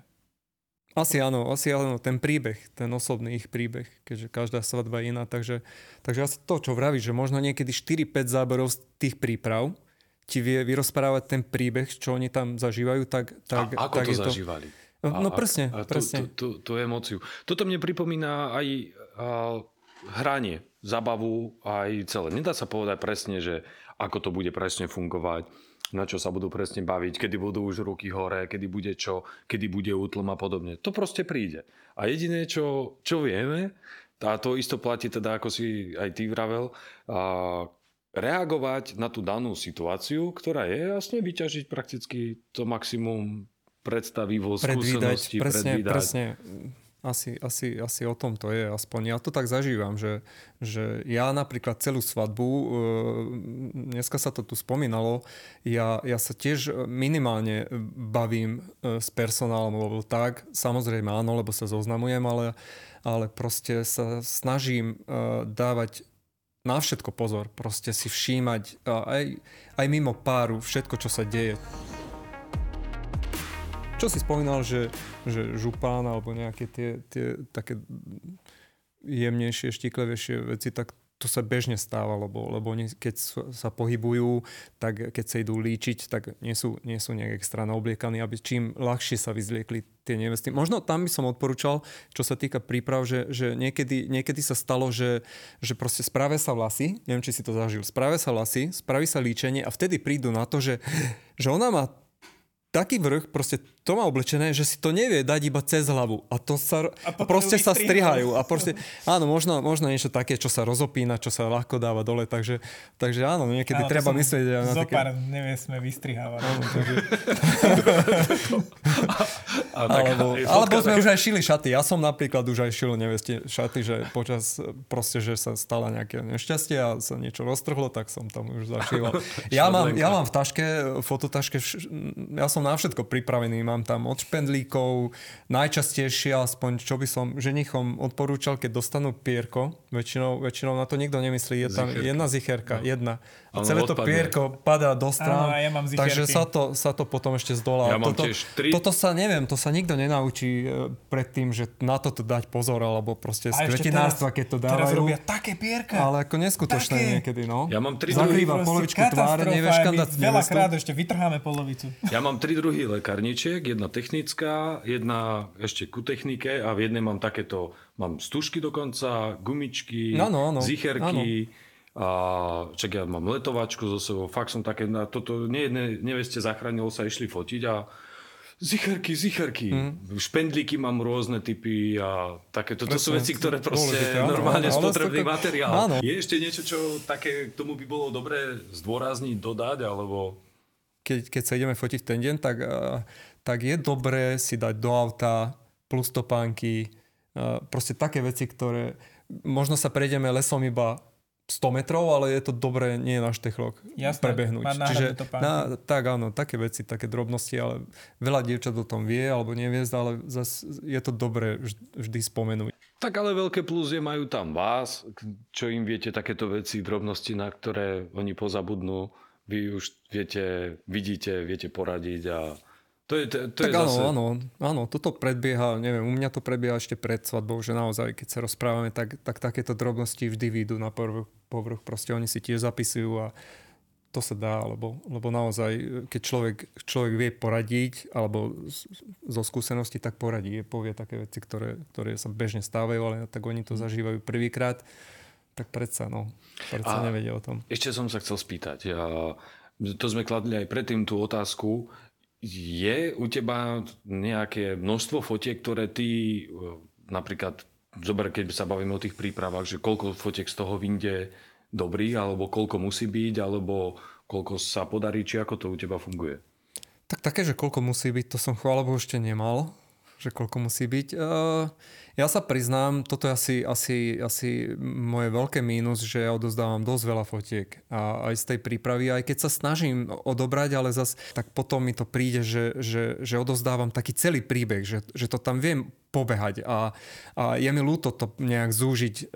Speaker 3: Asi áno, asi áno, ten príbeh, ten osobný ich príbeh, keďže každá svadba je iná, takže, takže asi to, čo vravíš, že možno niekedy 4-5 záberov z tých príprav ti vie vyrozprávať ten príbeh, čo oni tam zažívajú, tak, tak,
Speaker 2: a ako
Speaker 3: tak
Speaker 2: to zažívali?
Speaker 3: To... No, no presne, a, a presne.
Speaker 2: Tú, tú, tú emóciu. Toto mne pripomína aj a, hranie, zabavu aj celé. Nedá sa povedať presne, že ako to bude presne fungovať na čo sa budú presne baviť, kedy budú už ruky hore, kedy bude čo, kedy bude útlm a podobne. To proste príde. A jediné, čo, čo vieme, a to isto platí teda, ako si aj ty vravel, a reagovať na tú danú situáciu, ktorá je jasne vyťažiť prakticky to maximum predstavivo, skúsenosti,
Speaker 3: presne,
Speaker 2: predvídať.
Speaker 3: Presne. Asi, asi, asi o tom to je, aspoň ja to tak zažívam, že, že ja napríklad celú svadbu, e, dneska sa to tu spomínalo, ja, ja sa tiež minimálne bavím e, s personálom, lebo tak, samozrejme áno, lebo sa zoznamujem, ale, ale proste sa snažím e, dávať na všetko pozor, proste si všímať aj, aj mimo páru všetko, čo sa deje. Čo si spomínal, že, že župán alebo nejaké tie, tie také jemnejšie, štiklevejšie veci, tak to sa bežne stáva, lebo, lebo oni, keď sa pohybujú, tak keď sa idú líčiť, tak nie sú, nie sú nejak extra naobliekaní, aby čím ľahšie sa vyzliekli tie nevesty. Možno tam by som odporúčal, čo sa týka príprav, že, že niekedy, niekedy sa stalo, že, že proste správe sa vlasy, neviem, či si to zažil, správe sa vlasy, spraví sa líčenie a vtedy prídu na to, že, že ona má taký vrch, proste to má oblečené, že si to nevie dať iba cez hlavu. A to sa, a proste sa strihajú. A proste, áno, možno, možno niečo také, čo sa rozopína, čo sa ľahko dáva dole, takže, takže áno, niekedy áno, treba myslieť
Speaker 4: na Zopár také... nevie sme vystrihávať. Áno, takže...
Speaker 3: a, a alebo, alebo sme už aj šili šaty. Ja som napríklad už aj šil neveste šaty, že počas proste, že sa stala nejaké nešťastie a sa niečo roztrhlo, tak som tam už zašil. Ja mám, ja mám v taške, fototaške, ja som na všetko pripravený. Mám tam od špendlíkov, najčastejšie aspoň, čo by som ženichom odporúčal, keď dostanú pierko. Väčšinou, väčšinou na to nikto nemyslí. Je tam Zicherka. jedna zicherka, no. jedna. A celé to pierko padá do strán.
Speaker 4: ja mám
Speaker 3: takže sa to, sa to potom ešte zdolá.
Speaker 2: Ja mám
Speaker 3: toto,
Speaker 2: tiež tri...
Speaker 3: toto sa, neviem, to sa nikto nenaučí e, pred tým, že na toto dať pozor, alebo proste z kvetinárstva, keď to dávajú. Teraz
Speaker 4: robia také pierka.
Speaker 3: Ale ako neskutočné také. niekedy, no.
Speaker 2: Ja mám tri
Speaker 3: Zakrýva polovičku tváre, nevieš kam dať
Speaker 4: Veľakrát ešte vytrháme polovicu.
Speaker 2: Ja mám tri druhy lekárničiek, jedna technická, jedna ešte ku technike a v jednej mám takéto, mám stužky dokonca, gumičky, no, no, no. zicherky, ano a čak ja mám letovačku so sebou, fakt som také, na toto nie jedné neveste zachránilo sa išli fotiť a Zicherky, zicherky. Mm. Špendlíky mám rôzne typy a také. Toto sú veci, ktoré proste dôležité, normálne áno, spotrebný to... materiál. Áno. Je ešte niečo, čo také k tomu by bolo dobré zdôrazniť, dodať, alebo...
Speaker 3: Keď, keď sa ideme fotiť ten deň, tak, tak je dobré si dať do auta plus topánky, proste také veci, ktoré možno sa prejdeme lesom iba 100 metrov, ale je to dobré nie na štechlok Jasné, prebehnúť. Čiže na, tak áno, také veci, také drobnosti, ale veľa dievčat o tom vie alebo nevie, ale zas je to dobré vždy spomenúť.
Speaker 2: Tak ale veľké plus je, majú tam vás, čo im viete takéto veci, drobnosti, na ktoré oni pozabudnú. Vy už viete, vidíte, viete poradiť a to je, to, to
Speaker 3: tak
Speaker 2: je
Speaker 3: áno,
Speaker 2: zase...
Speaker 3: áno, áno, toto predbieha, neviem, u mňa to predbieha ešte pred svadbou, že naozaj, keď sa rozprávame, tak, tak takéto drobnosti vždy výjdu na povrch, povrch, proste oni si tiež zapisujú a to sa dá, lebo, lebo naozaj, keď človek, človek vie poradiť, alebo zo skúsenosti tak poradí, povie také veci, ktoré, ktoré sa bežne stávajú, ale tak oni to zažívajú prvýkrát, tak predsa, no, predsa a nevedia o tom.
Speaker 2: Ešte som sa chcel spýtať, a to sme kladli aj predtým tú otázku, je u teba nejaké množstvo fotiek, ktoré ty e, napríklad, zober, keď sa bavíme o tých prípravách, že koľko fotiek z toho vyjde dobrý, alebo koľko musí byť, alebo koľko sa podarí, či ako to u teba funguje?
Speaker 3: Tak také, že koľko musí byť, to som chvála ešte nemal, že koľko musí byť. Ja sa priznám, toto je asi, asi, asi moje veľké mínus, že ja odozdávam dosť veľa fotiek. A aj z tej prípravy, aj keď sa snažím odobrať, ale zas tak potom mi to príde, že, že, že odozdávam taký celý príbeh, že, že to tam viem pobehať. A, a je mi ľúto to nejak zúžiť.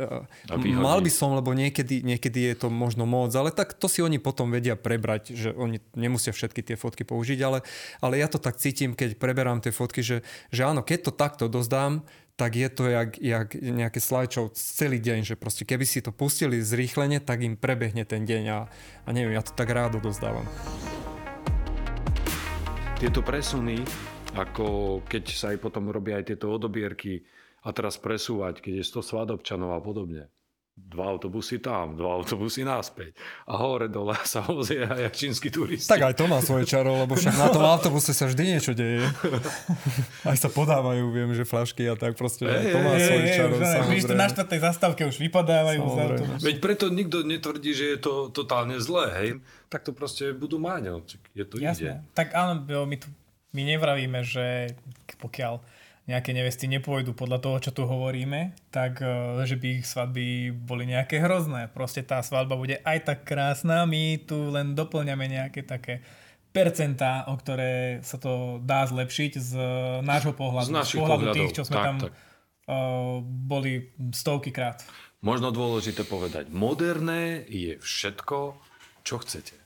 Speaker 3: Mal by som, lebo niekedy, niekedy je to možno moc, ale tak to si oni potom vedia prebrať, že oni nemusia všetky tie fotky použiť, ale, ale ja to tak cítim, keď preberám tie fotky, že, že áno, keď to takto dozdám, tak je to jak, jak nejaké slajčov celý deň, že proste keby si to pustili zrýchlene, tak im prebehne ten deň a, a neviem, ja to tak rádo dozdávam.
Speaker 2: Tieto presuny, ako keď sa aj potom robia aj tieto odobierky a teraz presúvať, keď je 100 svadobčanov a podobne, dva autobusy tam, dva autobusy naspäť. A hore dole sa vozie aj čínsky turisti.
Speaker 3: Tak aj to má svoje čaro, lebo však na tom autobuse sa vždy niečo deje. Aj sa podávajú, viem, že flašky a tak proste, že to má svoje čaro.
Speaker 4: Vidíš, to na štvrtej zastávke už vypadávajú.
Speaker 2: Veď preto nikto netvrdí, že je to totálne zlé, hej? Tak to proste budú mať, no. je to
Speaker 4: Jasné. ide. Tak áno, my tu my nevravíme, že pokiaľ nejaké nevesty nepôjdu podľa toho, čo tu hovoríme, tak e, že by ich svadby boli nejaké hrozné. Proste tá svadba bude aj tak krásna, my tu len doplňame nejaké také percentá, o ktoré sa to dá zlepšiť z nášho pohľadu.
Speaker 2: Z, z pohľadu
Speaker 4: tých, čo sme tak, tam tak. Uh, boli stovky krát.
Speaker 2: Možno dôležité povedať, moderné je všetko, čo chcete.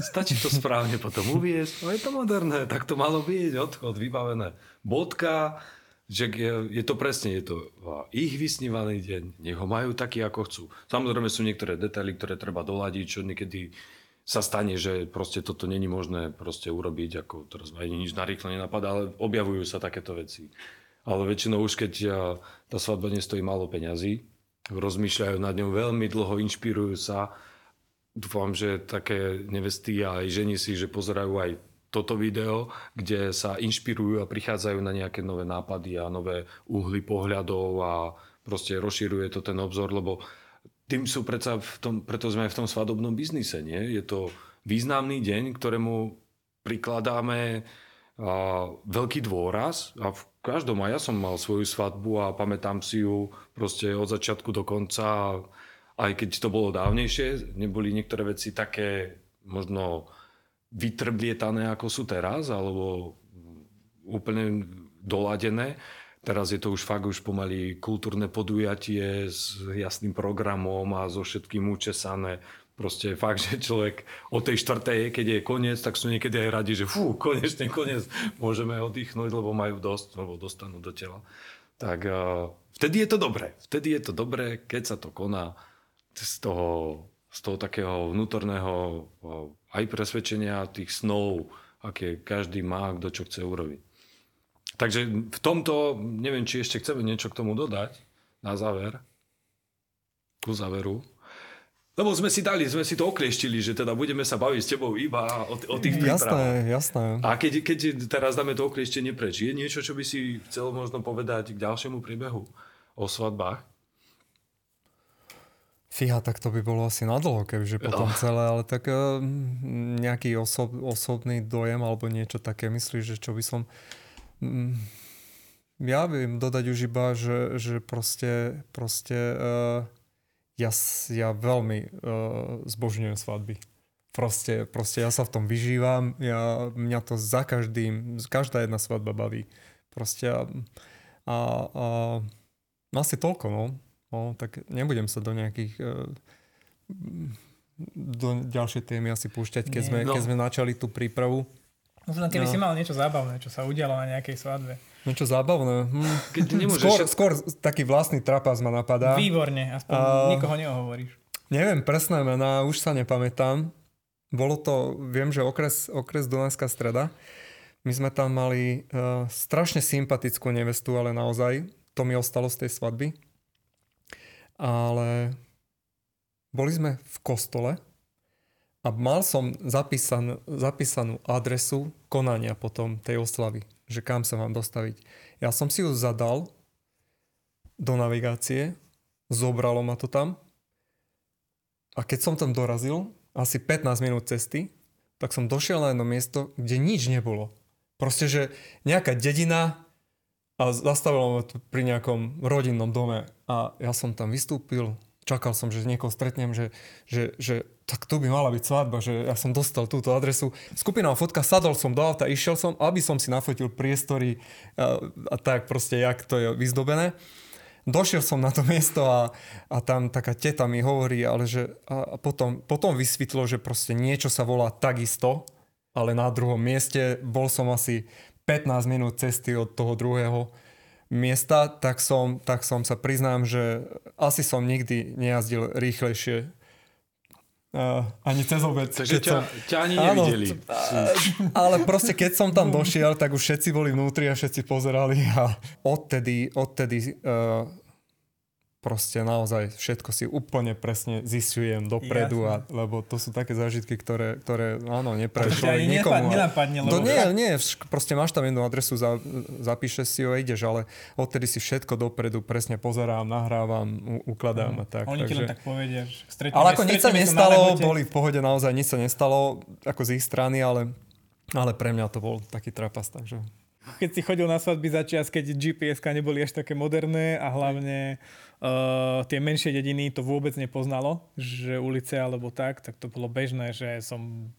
Speaker 2: Stačí to správne potom uviesť. No je to moderné, tak to malo byť, odchod, vybavené. Bodka, že je, to presne, je to ich vysnívaný deň, nech ho majú taký, ako chcú. Samozrejme sú niektoré detaily, ktoré treba doladiť, čo niekedy sa stane, že proste toto není možné proste urobiť, ako teraz ani nič narýchlo nenapadá, ale objavujú sa takéto veci. Ale väčšinou už keď tá svadba nestojí málo peňazí, rozmýšľajú nad ňou veľmi dlho, inšpirujú sa, dúfam, že také nevesty a aj ženi si, že pozerajú aj toto video, kde sa inšpirujú a prichádzajú na nejaké nové nápady a nové uhly pohľadov a proste rozširuje to ten obzor, lebo tým sú predsa v tom, preto sme aj v tom svadobnom biznise, nie? Je to významný deň, ktorému prikladáme a, veľký dôraz a v každom, a ja som mal svoju svadbu a pamätám si ju proste od začiatku do konca aj keď to bolo dávnejšie, neboli niektoré veci také možno vytrblietané, ako sú teraz, alebo úplne doladené. Teraz je to už fakt už pomaly kultúrne podujatie s jasným programom a so všetkým učesané. Proste fakt, že človek o tej štvrtej, keď je koniec, tak sú niekedy aj radi, že fú, konečne koniec, môžeme oddychnúť, lebo majú dosť, lebo dostanú do tela. Tak uh, vtedy je to dobré. Vtedy je to dobré, keď sa to koná z toho, z toho takého vnútorného aj presvedčenia tých snov, aké každý má, kto čo chce urobiť. Takže v tomto, neviem, či ešte chceme niečo k tomu dodať na záver, ku záveru. Lebo sme si dali, sme si to oklieštili, že teda budeme sa baviť s tebou iba o, o tých
Speaker 3: prípravách. Jasné, jasné.
Speaker 2: A keď, keď teraz dáme to oklieštenie preč, je niečo, čo by si chcel možno povedať k ďalšiemu príbehu o svadbách?
Speaker 3: Fíha, tak to by bolo asi nadlho, kebyže potom celé, ale tak uh, nejaký osob, osobný dojem alebo niečo také, myslíš, že čo by som... Um, ja viem dodať už iba, že, že proste, proste uh, ja, ja veľmi uh, zbožňujem svadby. Proste, proste ja sa v tom vyžívam, ja, mňa to za každým, každá jedna svadba baví. Proste a, a, a asi toľko, no. No, tak nebudem sa do nejakých e, do ďalšej témy asi púšťať, keď, sme, no. keď sme načali tú prípravu.
Speaker 4: Možno keby no. si mal niečo zábavné, čo sa udialo na nejakej svadbe.
Speaker 3: Niečo zábavné? Hm. Keď skôr, skôr taký vlastný trapas ma napadá.
Speaker 4: Výborne, aspoň A... nikoho neohovoríš.
Speaker 3: Neviem presné mená, už sa nepamätám. Bolo to, viem, že okres, okres Dunajská streda. My sme tam mali uh, strašne sympatickú nevestu, ale naozaj to mi ostalo z tej svadby ale boli sme v kostole a mal som zapísan, zapísanú adresu konania potom tej oslavy, že kam sa mám dostaviť. Ja som si ju zadal do navigácie, zobralo ma to tam a keď som tam dorazil, asi 15 minút cesty, tak som došiel na jedno miesto, kde nič nebolo. Proste, že nejaká dedina, a zastavilo ma to pri nejakom rodinnom dome a ja som tam vystúpil, čakal som, že niekoho stretnem, že, že, že tak tu by mala byť svadba, že ja som dostal túto adresu. Skupina fotka, sadol som do auta, išiel som, aby som si nafotil priestory a, a tak proste, jak to je vyzdobené. Došiel som na to miesto a, a tam taká teta mi hovorí, ale že a potom, potom vysvetlo, že proste niečo sa volá takisto, ale na druhom mieste bol som asi 15 minút cesty od toho druhého miesta, tak som, tak som sa priznám, že asi som nikdy nejazdil rýchlejšie Uh, ani cez obec.
Speaker 2: Takže ťa, som... ťa ani nevideli.
Speaker 3: Áno, ale proste keď som tam došiel, tak už všetci boli vnútri a všetci pozerali a odtedy, odtedy uh, proste naozaj všetko si úplne presne zistujem dopredu, a, lebo to sú také zážitky, ktoré, ktoré áno, neprešlo
Speaker 4: nikomu. Nenapadne, lebo...
Speaker 3: To nie, nie, proste máš tam jednu adresu, za, zapíšeš si ho a ideš, ale odtedy si všetko dopredu presne pozerám, nahrávam, ukladám mm. a tak.
Speaker 4: Oni takže... ti len tak povedia, že
Speaker 3: Ale ako nič sa nestalo, boli v pohode naozaj, nič sa nestalo ako z ich strany, ale Ale pre mňa to bol taký trapas, takže...
Speaker 4: Keď si chodil na svadby za čas, keď gps neboli až také moderné a hlavne uh, tie menšie dediny to vôbec nepoznalo, že ulice alebo tak, tak to bolo bežné, že som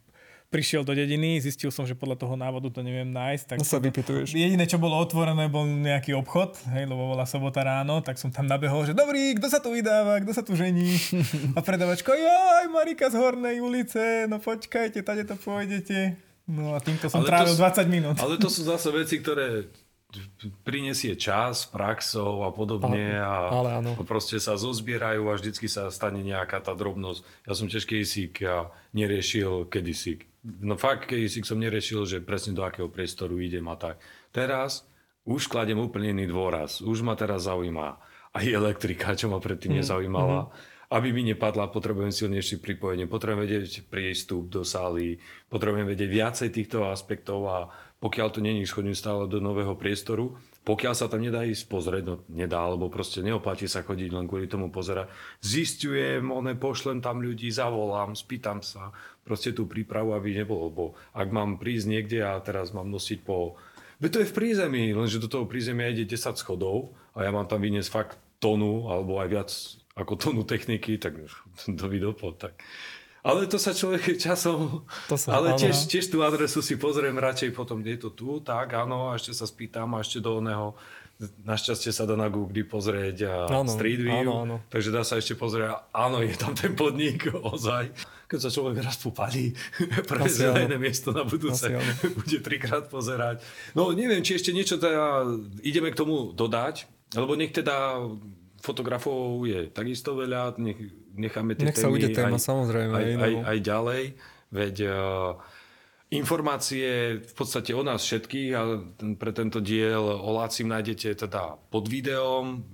Speaker 4: prišiel do dediny, zistil som, že podľa toho návodu to neviem nájsť. Tak
Speaker 3: no sa vypituješ.
Speaker 4: Jediné, čo bolo otvorené, bol nejaký obchod, hej, lebo bola sobota ráno, tak som tam nabehol, že dobrý, kto sa tu vydáva, kto sa tu žení? A predavačko, joj, Marika z Hornej ulice, no počkajte, tade to pôjdete. No a týmto som ale trávil to, 20 minút.
Speaker 2: Ale to sú zase veci, ktoré prinesie čas, praxov a podobne a, ale áno. a proste sa zozbierajú a vždycky sa stane nejaká tá drobnosť. Ja som tiež kedysi ja neriešil kedysi no fakt, keď si som neriešil, že presne do akého priestoru idem a tak. Teraz už kladem úplne iný dôraz. Už ma teraz zaujíma aj elektrika, čo ma predtým mm. nezaujímala. Mm. Aby mi nepadla, potrebujem silnejšie pripojenie, potrebujem vedieť prístup do sály, potrebujem vedieť viacej týchto aspektov a pokiaľ to není, chodím stále do nového priestoru, pokiaľ sa tam nedá ísť pozrieť, no nedá, alebo proste neoplatí sa chodiť len kvôli tomu pozerať. Zistujem, one, pošlem tam ľudí, zavolám, spýtam sa, proste tú prípravu, aby nebolo, lebo ak mám prísť niekde a teraz mám nosiť po... Veď to je v prízemí, lenže do toho prízemia ide 10 schodov a ja mám tam vyniesť fakt tonu, alebo aj viac ako tonu techniky, tak to vidopod, tak ale to sa človek časom... To sa, ale tiež, tiež tú adresu si pozriem radšej potom, kde je to tu, tak áno, a ešte sa spýtam a ešte do oného Našťastie sa dá na Google pozrieť a áno, Street View, áno, áno. takže dá sa ešte pozrieť, áno, je tam ten podnik ozaj. Keď sa človek raz popalí, prejsť na miesto na budúce, bude trikrát pozerať. No neviem, či ešte niečo teda ideme k tomu dodať, lebo nech teda fotografov je takisto veľa, nech necháme tie
Speaker 3: Nech témy sa ujde téma, aj, samozrejme.
Speaker 2: Aj, aj, aj ďalej, veď uh, informácie v podstate o nás všetkých a pre tento diel o Lácim nájdete teda pod videom,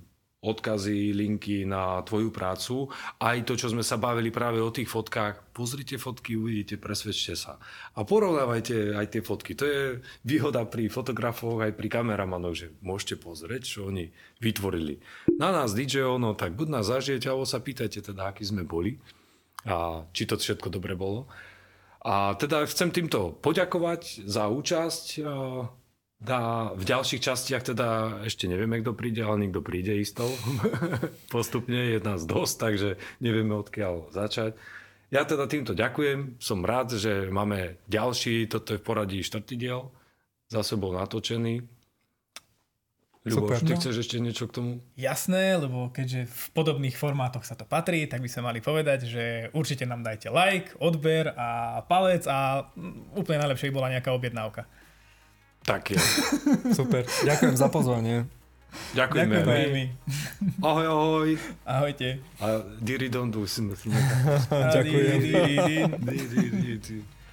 Speaker 2: odkazy, linky na tvoju prácu. Aj to, čo sme sa bavili práve o tých fotkách. Pozrite fotky, uvidíte, presvedčte sa. A porovnávajte aj tie fotky. To je výhoda pri fotografoch aj pri kameramanoch, že môžete pozrieť, čo oni vytvorili. Na nás DJ, no tak buď nás zažijete, alebo sa pýtajte teda, akí sme boli a či to všetko dobre bolo. A teda chcem týmto poďakovať za účasť Dá, v ďalších častiach teda ešte nevieme, kto príde, ale niekto príde isto. Postupne je nás dosť, takže nevieme odkiaľ začať. Ja teda týmto ďakujem, som rád, že máme ďalší, toto je v poradí štvrtý diel, za sebou natočený. Ľuboš, ty no. chceš ešte niečo k tomu?
Speaker 4: Jasné, lebo keďže v podobných formátoch sa to patrí, tak by sme mali povedať, že určite nám dajte like, odber a palec a úplne najlepšie by bola nejaká objednávka.
Speaker 2: Tak je.
Speaker 3: Super. Ďakujem za pozvanie.
Speaker 2: Ďakujeme. Ďakujeme. Ahoj, ahoj.
Speaker 4: Ahojte.
Speaker 2: A diridondu si
Speaker 3: Ďakujem.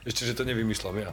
Speaker 2: Ešte, že to nevymýšľam ja.